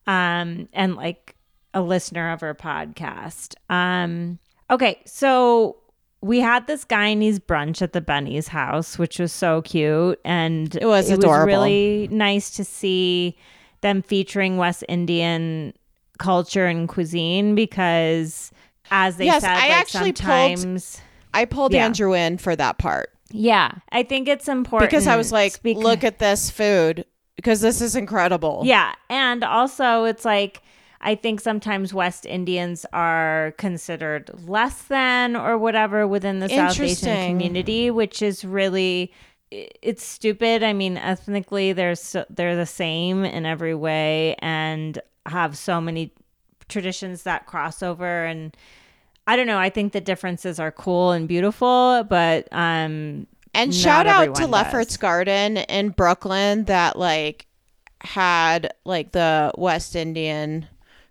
Um and like a listener of her podcast. Um okay, so we had this guy and his brunch at the Benni's house, which was so cute, and It was it adorable. was really nice to see them featuring West Indian culture and cuisine because, as they Yes, said, I like actually pulled- sometimes, I pulled Yeah. Andrew in for that part yeah, I think it's important because I was like, speak- look at this food because this is incredible. Yeah. And also, it's like, I think sometimes West Indians are considered less than or whatever within the South Asian community, which is really it's stupid. I mean, ethnically, they're so, they're the same in every way, and have so many traditions that cross over. And I don't know. I think the differences are cool and beautiful, but um, And shout out to Lefferts. Garden in Brooklyn that like had like the West Indian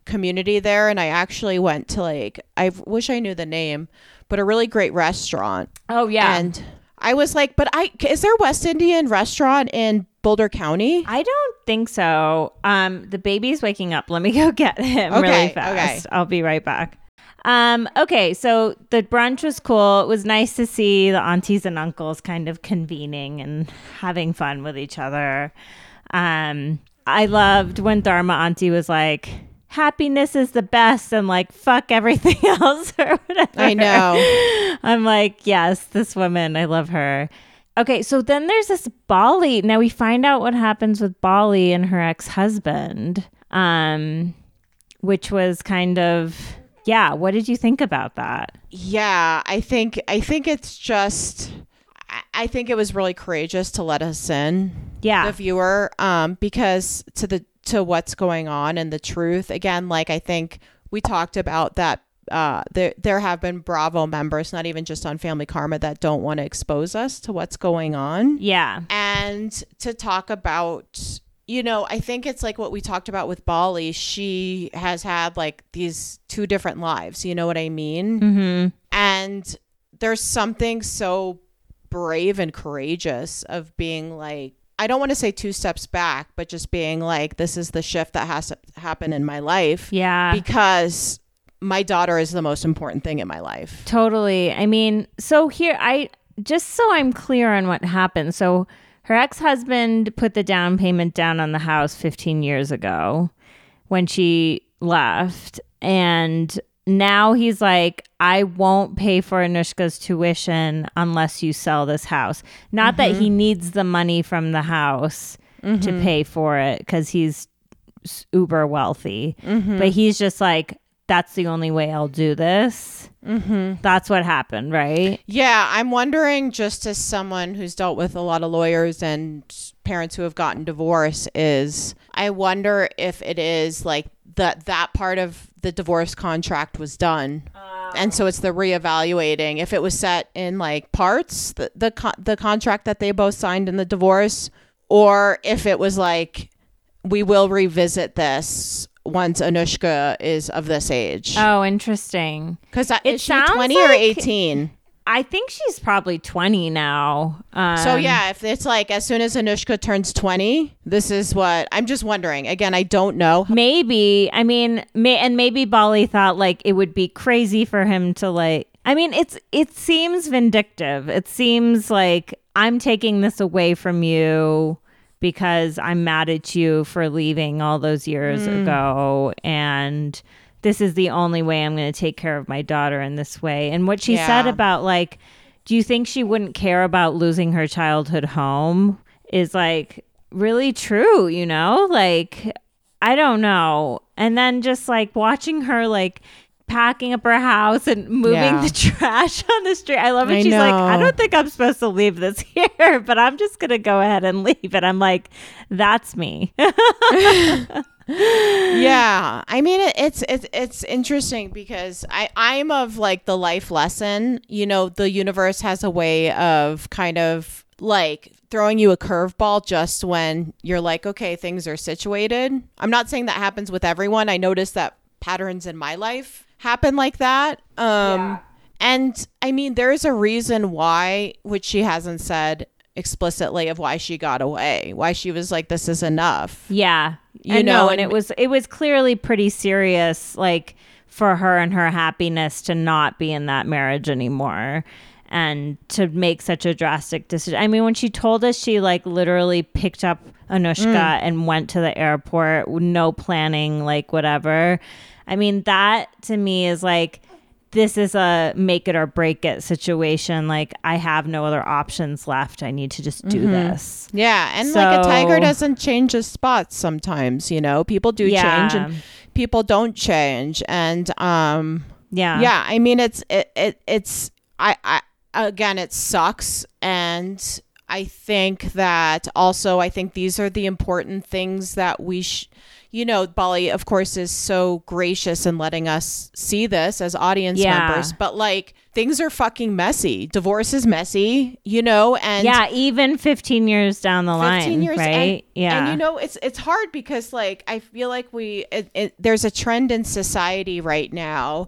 community there and I actually went to like I wish I knew the name, but a really great restaurant. oh yeah, And I was like, but I is there a West Indian restaurant in Boulder County? I don't think so. Um, the baby's waking up. Let me go get him Okay, really fast. Okay. I'll be right back. Um, okay, so the brunch was cool. It was nice to see the aunties and uncles kind of convening and having fun with each other. Um, I loved when Dharma auntie was like, happiness is the best and like fuck everything else or whatever. I know. I'm like, yes, this woman, I love her. Okay, so then there's this Bali. Now we find out what happens with Bali and her ex-husband, um, which was kind of yeah. What did you think about that? Yeah, I think I think it's just I- think it was really courageous to let us in. Yeah, the viewer um because to the to what's going on and the truth. Again like i think we talked about that uh there there have been bravo members not even just on family karma that don't want to expose us to what's going on. Yeah, and to talk about you know i think it's like what we talked about with bali. She has had like these two different lives you know what i mean? Mm-hmm. and there's something so brave and courageous of being like, I don't want to say two steps back, but just being like, this is the shift that has to happen in my life yeah. because my daughter is the most important thing in my life. Totally. I mean, so here I just so I'm clear on what happened. So her ex-husband put the down payment down on the house 15 years ago when she left and now he's like I won't pay for Anushka's tuition unless you sell this house. Not that he mm-hmm. needs the money from the house to mm-hmm. pay for it cuz he's uber wealthy. Mm-hmm. But he's just like that's the only way I'll do this. That's what happened, right? Yeah, I'm wondering, just as someone who's dealt with a lot of lawyers and parents who have gotten divorce, is I wonder if it is like that that part of the divorce contract was done oh. and so it's the reevaluating. If it was set in like parts, the the con- the contract that they both signed in the divorce, or if it was like we will revisit this once Anushka is of this age. Oh, interesting. Because It is she sounds twenty or eighteen? I think she's probably 20 now. Um, So yeah, if it's like as soon as Anushka turns twenty, this is what I'm just wondering. Again, I don't know. maybe i mean may and maybe bali thought like it would be crazy for him to like i mean it's it seems vindictive it seems like i'm taking this away from you because i'm mad at you for leaving all those years ago and this is the only way i'm going to take care of my daughter in this way. And what she said about like do you think she wouldn't care about losing her childhood home is like really true you know? Like I don't know. And then just like watching her like packing up her house and moving Yeah. the trash on the street. I love it. I She's like, I don't think I'm supposed to leave this here, but I'm just going to go ahead and leave. And I'm like, that's me. yeah i mean it, it's it's it's interesting because i i'm of like the life lesson you know the universe has a way of kind of like throwing you a curveball just when you're like okay things are situated i'm not saying that happens with everyone i notice that patterns in my life happen like that um and i mean there's a reason why which she hasn't said explicitly of why she got away why she was like this is enough yeah. You You know, know, and and- it was, it was clearly pretty serious, like for her and her happiness to not be in that marriage anymore and to make such a drastic decision. I mean, when she told us she like literally picked up Anushka and went to the airport, no planning, like whatever. I mean, that to me is like this is a make it or break it situation. Like I have no other options left. I need to just do this. Yeah, and like a tiger doesn't change his spots sometimes, you know. People do Yeah. change and people don't change. And um Yeah. yeah, I mean it's it, it it's I I again it sucks and I think that also I think these are the important things that we sh- you know, Bali of course is so gracious in letting us see this as audience Yeah. members, but like things are fucking messy. Divorce is messy, you know, and yeah, even 15 years down the 15 line, years right? and, yeah. and you know it's it's hard because like i feel like we it, it, there's a trend in society right now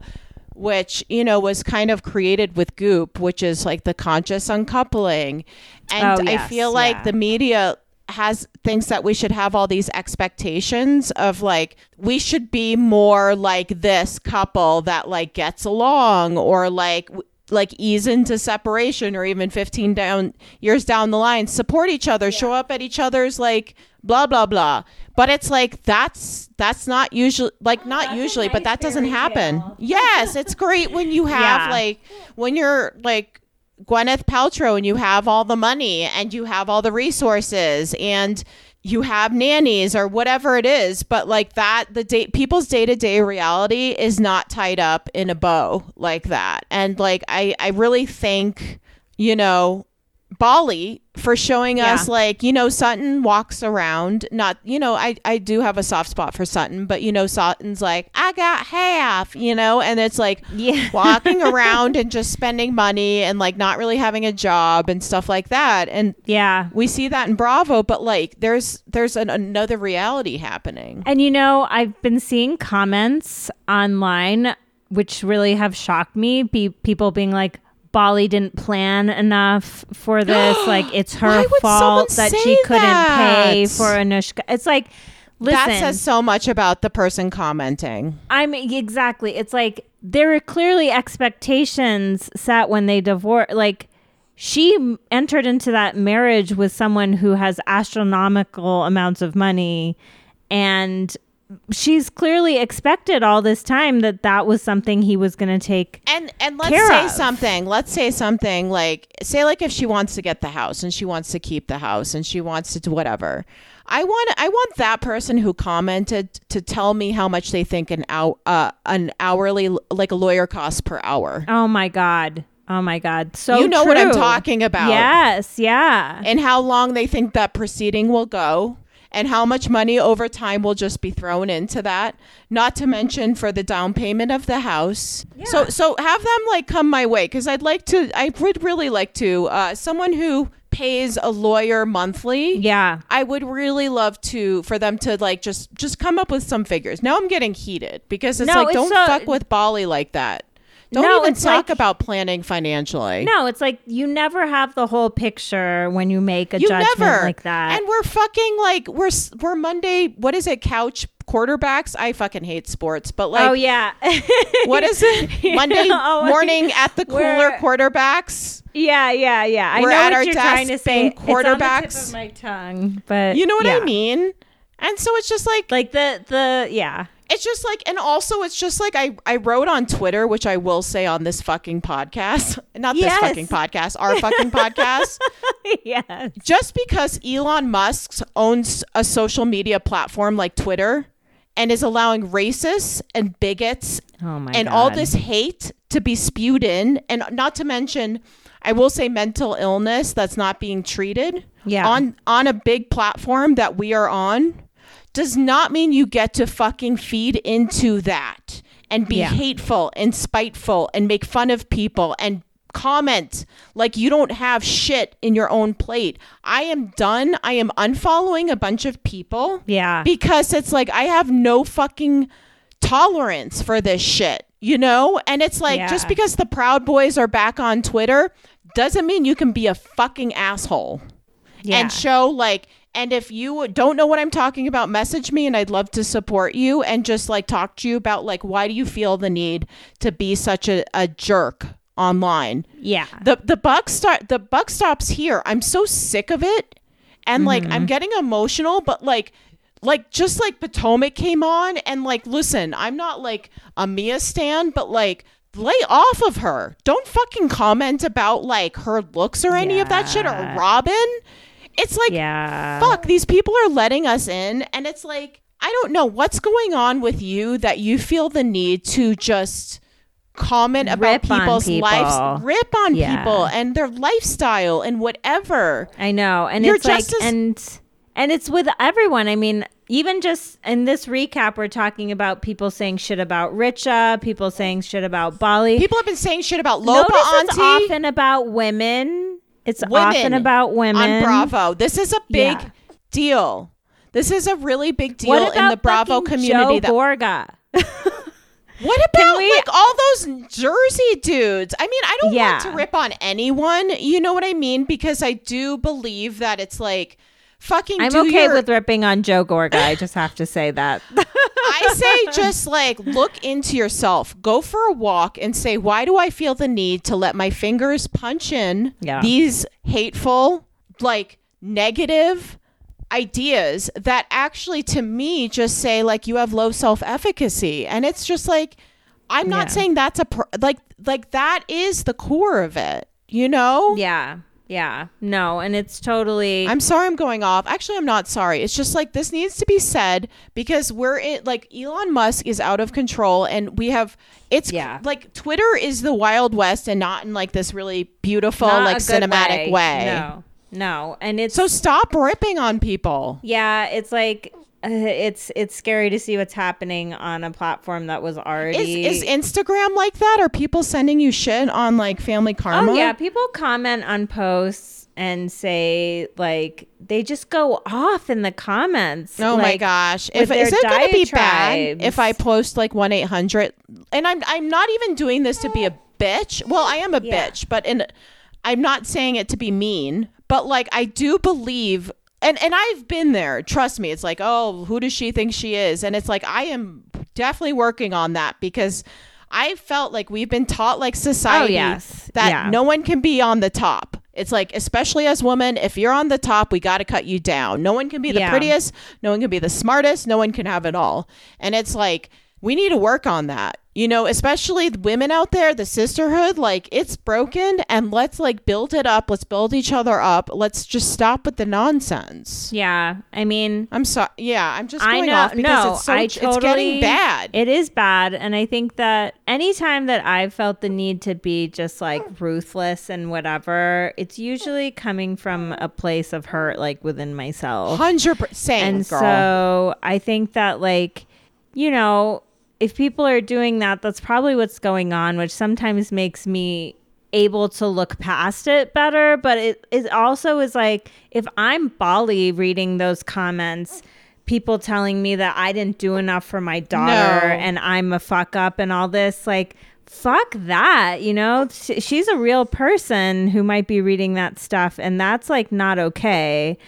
which you know was kind of created with goop which is like the conscious uncoupling. And Oh, i feel like yeah. the media has thinks that we should have all these expectations of like we should be more like this couple that like gets along or like like ease into separation or even 15 down years down the line support each other show up at each other's like blah blah blah but it's like that's that's not usually like not that's a usually but that doesn't happen tale. yes it's great when you have Yeah. like when you're like Gwyneth Paltrow and you have all the money and you have all the resources and you have nannies or whatever it is but like that the day people's day-to-day reality is not tied up in a bow like that and like I I really think you know Bali for showing us like you know Sutton walks around not you know I I do have a soft spot for Sutton but you know Sutton's like I got half you know and it's like Yeah. walking around and just spending money and like not really having a job and stuff like that and yeah. we see that in Bravo but like there's there's an, another reality happening And you know, I've been seeing comments online which really have shocked me. Be people being like, Bali didn't plan enough for this. like it's her fault that she couldn't pay that? for Anushka. It's like, listen, that says so much about the person commenting I'm exactly. It's like there were clearly expectations set when they divorced. Like she entered into that marriage with someone who has astronomical amounts of money, and she's clearly expected all this time that that was something he was going to take. And and let's say of. something. Let's say something like say like if she wants to get the house and she wants to keep the house and she wants to do whatever. I want I want that person who commented to tell me how much they think an hour uh, an hourly like a lawyer costs per hour. Oh my god. Oh my god. So you know what I'm talking about. Yes. Yeah. And how long they think that proceeding will go and how much money over time will just be thrown into that. Not to mention for the down payment of the house. So Yeah. so have them like come my way because I'd like to. I would really like to. Uh, someone who pays a lawyer monthly. Yeah. I would really love to for them to like just just come up with some figures. Now I'm getting heated because it's No, like it's don't so- fuck with Bali like that. Don't No, even talk like- about planning financially. No, it's like you never have the whole picture when you make a you judgment never like that. And we're fucking like we're we're Monday. What is it? Couch quarterbacks. I fucking hate sports, but like oh yeah. what is it? Monday Oh, morning at the cooler quarterbacks. yeah, yeah, yeah. I We're know at what our you're trying to desk say. being It's on the tip quarterbacks. of my tongue, but You know what yeah. I mean? And so it's just like Like the the yeah. It's just like and also it's just like I I wrote on Twitter, which I will say on this fucking podcast. Not this fucking podcast, our fucking podcast. yes. Just because Elon Musk owns a social media platform like Twitter and is allowing racists and bigots Oh and god. all this hate to be spewed in and not to mention I will say mental illness that's not being treated Yeah. on on a big platform that we are on does not mean you get to fucking feed into that and be Yeah. hateful and spiteful and make fun of people and comment like you don't have shit in your own plate. I am done. I am unfollowing a bunch of people Yeah. because it's like I have no fucking tolerance for this shit, you know? And it's like just because the Proud Boys are back on Twitter doesn't mean you can be a fucking asshole yeah. and show like and if you don't know what I'm talking about, message me and I'd love to support you and just like talk to you about like why do you feel the need to be such a, a jerk online? yeah. the the buck start the buck stops here. I'm so sick of it, and like Mm-hmm. I'm getting emotional, but like. Like just like Potomac came on and like listen, I'm not like a Mia stan, but like lay off of her. Don't fucking comment about like her looks or any of that shit or Robyn. It's like yeah. fuck, these people are letting us in and it's like I don't know what's going on with you that you feel the need to just comment about Rip people's people. lives, rip on Yeah. people and their lifestyle and whatever. I know. And You're it's like as- and and it's with everyone. I mean, even just in this recap we're talking about people saying shit about Richa, people saying shit about Bali. People have been saying shit about Lopa Notice it's Auntie often about women. It's Women often about women. on Bravo. This is a big Yeah. deal. This is a really big deal in the Bravo community. Joe that Gorga? What about we- like all those Jersey dudes? I mean, I don't Yeah. want to rip on anyone. You know what I mean? Because I do believe that it's like fucking. I'm okay your- with ripping on Joe Gorga. I just have to say that. I say just like look into yourself. Go for a walk and say, why do I feel the need to let my fingers punch in Yeah. these hateful, like negative ideas that actually to me just say like you have low self-efficacy and it's just like I'm not Yeah. saying that's a pr- like like that is the core of it, you know? yeah. Yeah. No, and it's totally I'm sorry I'm going off. Actually, I'm not sorry. It's just like this needs to be said because we're in like Elon Musk is out of control and we have it's Yeah. like Twitter is the wild west and not in like this really beautiful not like cinematic way. No. No. And it's So stop ripping on people. Yeah, it's like uh, it's it's scary to see what's happening on a platform that was already Is, is Instagram like that? Are people sending you shit on like family karma? Oh yeah, people comment on posts and say like they just go off in the comments. Oh my gosh! If is it going to be bad if I post like one eight hundred? And I'm I'm not even doing this to be a bitch. Well, I am a Yeah. bitch, but in I'm not saying it to be mean. But like I do believe, and and I've been there. Trust me. It's like, oh, who does she think she is? And it's like I am definitely working on that because. I felt like we've been taught like society Oh, yes. that Yeah. no one can be on the top. It's like especially as women, if you're on the top, we got to cut you down. No one can be the Yeah. prettiest, no one can be the smartest, no one can have it all. And it's like we need to work on that. You know, especially the women out there, the sisterhood, like it's broken and let's like build it up. Let's build each other up. Let's just stop with the nonsense. Yeah. I mean, I'm sorry. Yeah, I'm just I going know. off because no, it's so I it's getting bad. It is bad. And I think that anytime that I've felt the need to be just like ruthless and whatever, it's usually coming from a place of hurt, like within myself. Hundred percent, and girl. so I think that like you know if people are doing that that's probably what's going on which sometimes makes me able to look past it better. But it, it also is like if i'm bali reading those comments people telling me that i didn't do enough for my daughter No. and i'm a fuck up and all this like fuck that you know? She's a real person who might be reading that stuff and that's like not okay.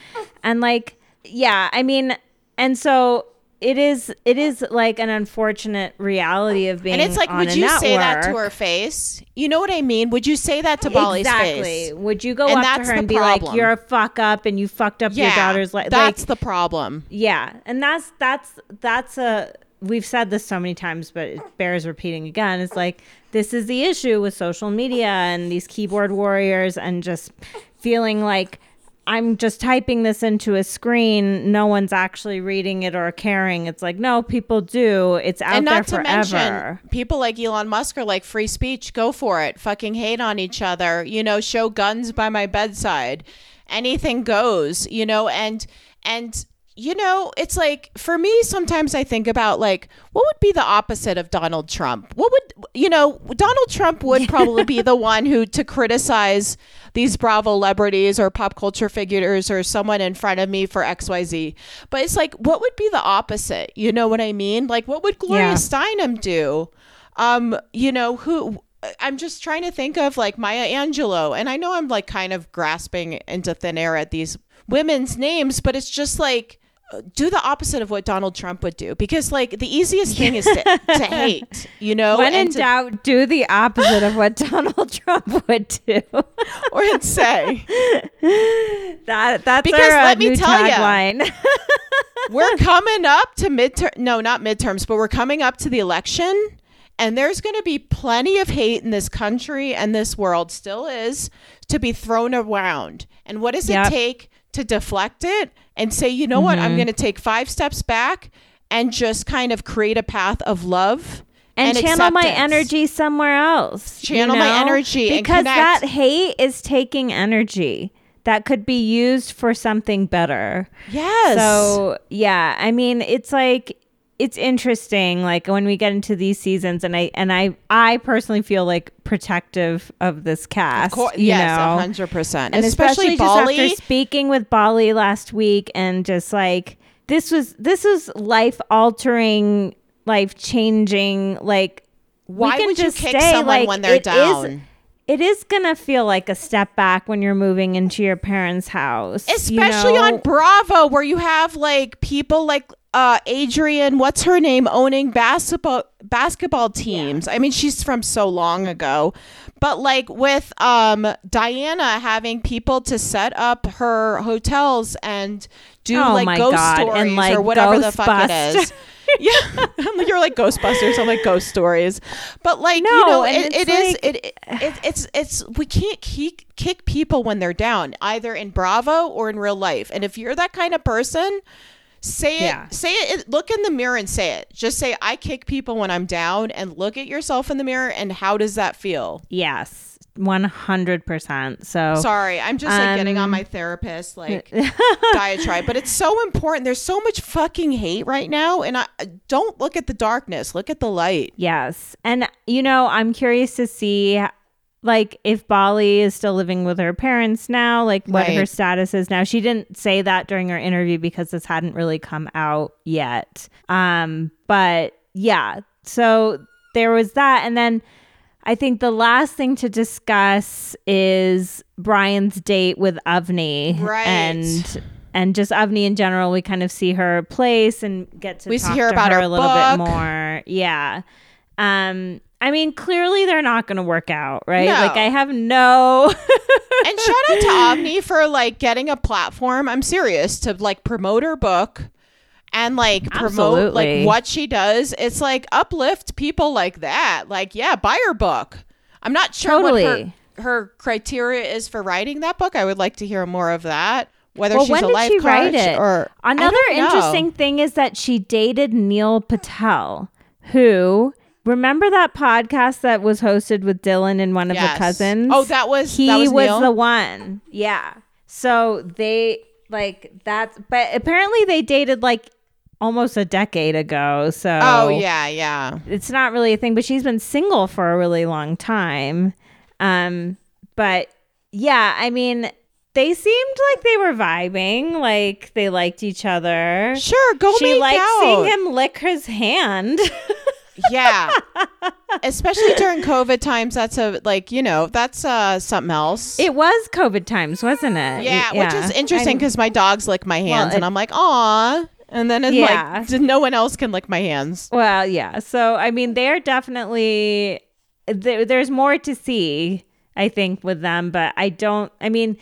And like yeah i mean and so it is it is like an unfortunate reality of being and it's like, would you say that to her face? You know what I mean? Would you say that to Bali's exactly face? would you go And up to her and be like you're a fuck up and you fucked up your daughter's life That's like the problem. yeah and that's that's that's a we've said this so many times but it bears repeating again it's like this is the issue with social media and these keyboard warriors and just feeling like i'm just typing this into a screen no one's actually reading it or caring it's like no people do it's out and there not to forever mention, people like Elon Musk are like free speech. Go for it. Fucking hate on each other. You know, show guns by my bedside. Anything goes. You know, and and you know, it's like for me. Sometimes I think about like what would be the opposite of Donald Trump. What would you know? Donald Trump would probably be the one who to criticize these Bravo celebrities or pop culture figures or someone in front of me for XYZ. But it's like, what would be the opposite? You know what I mean? Like, what would Gloria Yeah. Steinem do? Um, you know, who I'm just trying to think of like Maya Angelou. And I know I'm like kind of grasping into thin air at these women's names, but it's just like, do the opposite of what Donald Trump would do because like the easiest thing is to, to hate, you know, when in to, doubt do the opposite of what donald trump would do. Or to say. That that's Because our, uh, let me new tell tagline. we're coming up to midterm no not midterms but we're coming up to the election and there's going to be plenty of hate in this country and this world still is to be thrown around. And what does Yep. it take to deflect it and say you know what Mm-hmm. i'm going to take five steps back and just kind of create a path of love and, channel my energy somewhere else. you Channel my energy because that hate is taking energy that could be used for something better. yes So yeah, I mean, it's like it's interesting. Like when we get into these seasons, and I and I I personally feel like protective of this cast. Co- you yes know? 100% and especially, especially, Bali just after speaking with Bali last week and just like this was this is life altering, life changing. Like why would you kick say, someone like, when they're it is- down it is gonna feel like a step back when you're moving into your parents' house, you especially know? on Bravo, where you have like people like uh, Adrienne, what's her name, owning basketball basketball teams. I mean, she's from so long ago, but like with um, Diana having people to set up her hotels and do Oh like ghost God, and, stories like, or whatever the fuck it Ghostbusters. is. yeah, you're like Ghostbusters. I'm like ghost stories, but like you No, know, and it, it is like- it, it, it it's it's we can't kick kick people when they're down either in Bravo or in real life. And if you're that kind of person, say it Yeah. say it look in the mirror and say it. Just say I kick people when I'm down and look at yourself in the mirror and how does that feel? Yes, one hundred percent. So Sorry, I'm just like getting on Um, my therapist like diatribe, but it's so important. There's so much fucking hate right now and I don't look at the darkness, look at the light. yes, and you know, I'm curious to see. Like if Bali is still living with her parents now, like what Right. her status is now. She didn't say that during her interview because this hadn't really come out yet. Um, but yeah, so there was that, and then I think the last thing to discuss is Brian's date with Avni, Right. And and just Avni in general. We kind of see her place and get to We talk hear to about her, her a little book. bit more. Yeah. Um. I mean, clearly they're not going to work out, right? No. Like I have no. and shout out to Avni for like getting a platform. I'm serious to like promote her book and like promote like what she does. It's like uplift people like that. Like, yeah, buy her book. I'm not sure what her, her criteria is for writing that book. I would like to hear more of that. Whether Well, she's when a did life she coach write it? or Another interesting thing is that she dated Neil Patel, who remember that podcast that was hosted with Dylan and one of Yes. the cousins. Oh, that was he that was, Neil? the one. Yeah. So they like that's but apparently they dated like almost a decade ago. So Oh yeah, yeah. it's not really a thing, but she's been single for a really long time. Um, but yeah, I mean, they seemed like they were vibing, like they liked each other. Sure, go she make liked out. seeing him lick his hand. Yeah. Especially during COVID times, that's a like, you know, that's uh something else. it was COVID times, wasn't it? yeah, which is interesting because my dogs lick my hands it- and I'm like, aw. And then it's Yeah. like no one else can lick my hands. Well, yeah. So I mean, they're definitely there, there's more to see. I think with them, but I don't. I mean,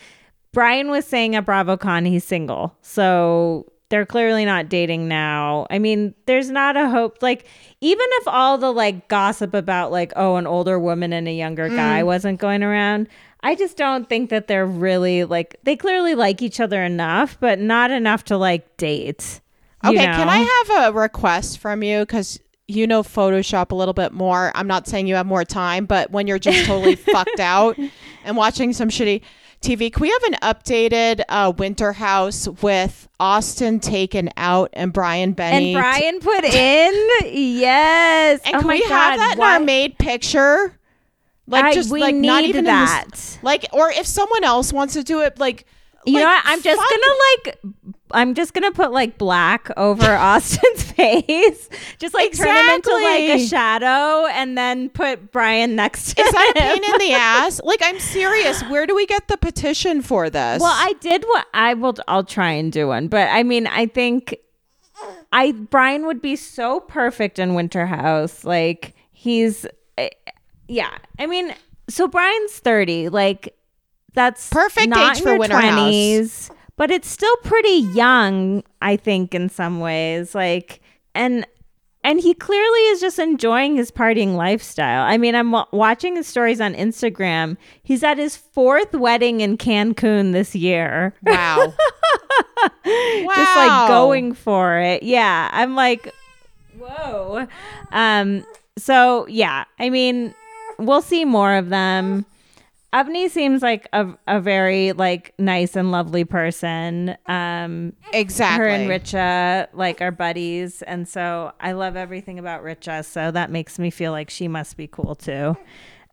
Brian was saying at BravoCon he's single, so they're clearly not dating now. I mean, there's not a hope. Like, even if all the like gossip about like oh an older woman and a younger mm. guy wasn't going around. I just don't think that they're really like they clearly like each other enough, but not enough to like date. Okay, can? I have a request from you? Because you know Photoshop a little bit more. I'm not saying you have more time, but when you're just totally fucked out and watching some shitty TV, can we have an updated uh, Winter House with Austin taken out and Brian Benni? And Brian put in, yes. and oh can my we God, have that in our made picture? Like I- just like not even that. This, like, or if someone else wants to do it, like You like, know what? I'm just fuck- gonna like, I'm just gonna put like black over Austin's face, just like turn him into like a shadow, and then put Brian next to Is that a him. pain in the ass? Like, I'm serious. Where do we get the petition for this? Well, I did what I will. I'll try and do one, but I mean, I think I Brian would be so perfect in Winter House. Like he's, eh, yeah. I mean, so Brian's thirty. Like that's Perfect age for Winter House. 20s, but it's still pretty young. I think in some ways, like and. And he clearly is just enjoying his partying lifestyle. I mean, I'm wa- watching his stories on Instagram. He's at his fourth wedding in Cancun this year. wow. wow. Just like going for it. Yeah. I'm like, whoa. Um, so yeah, I mean, we'll see more of them. Avni seems like a, a very like nice and lovely person. Um, exactly. her and Richa like are buddies, and so I love everything about Richa. So that makes me feel like she must be cool too.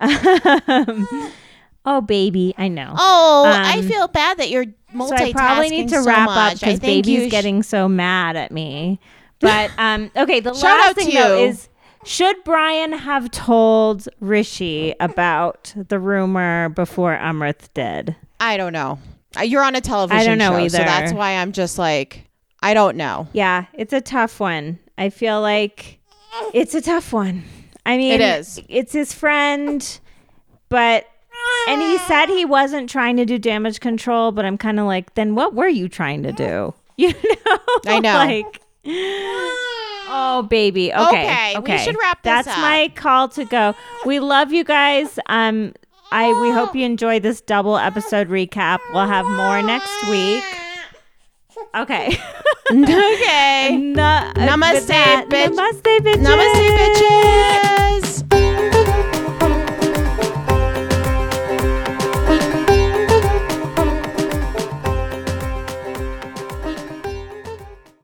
Um, oh baby, I know. Oh, I Um, feel bad that you're multitasking so I probably need to so wrap up much. I because baby's sh- getting so mad at me. But um, okay, the Shout last out thing to though you. is should Brian have told Rishi about the rumor before Amrit did? I don't know. Uh, You're on a television I don't know show, so either. that's why I'm just like, I don't know. Yeah, it's a tough one. I feel like it's a tough one. I mean, It is. It's his friend, but and he said he wasn't trying to do damage control, but I'm kind of like, then what were you trying to do? You know? I know. like Oh baby. Okay. Okay, Okay. we should wrap this That's up. my call to go. We love you guys. Um I we hope you enjoy this double episode recap. We'll have more next week. Okay. okay. Na- Namaste, with that, bitch. Namaste, bitches. Namaste, bitches.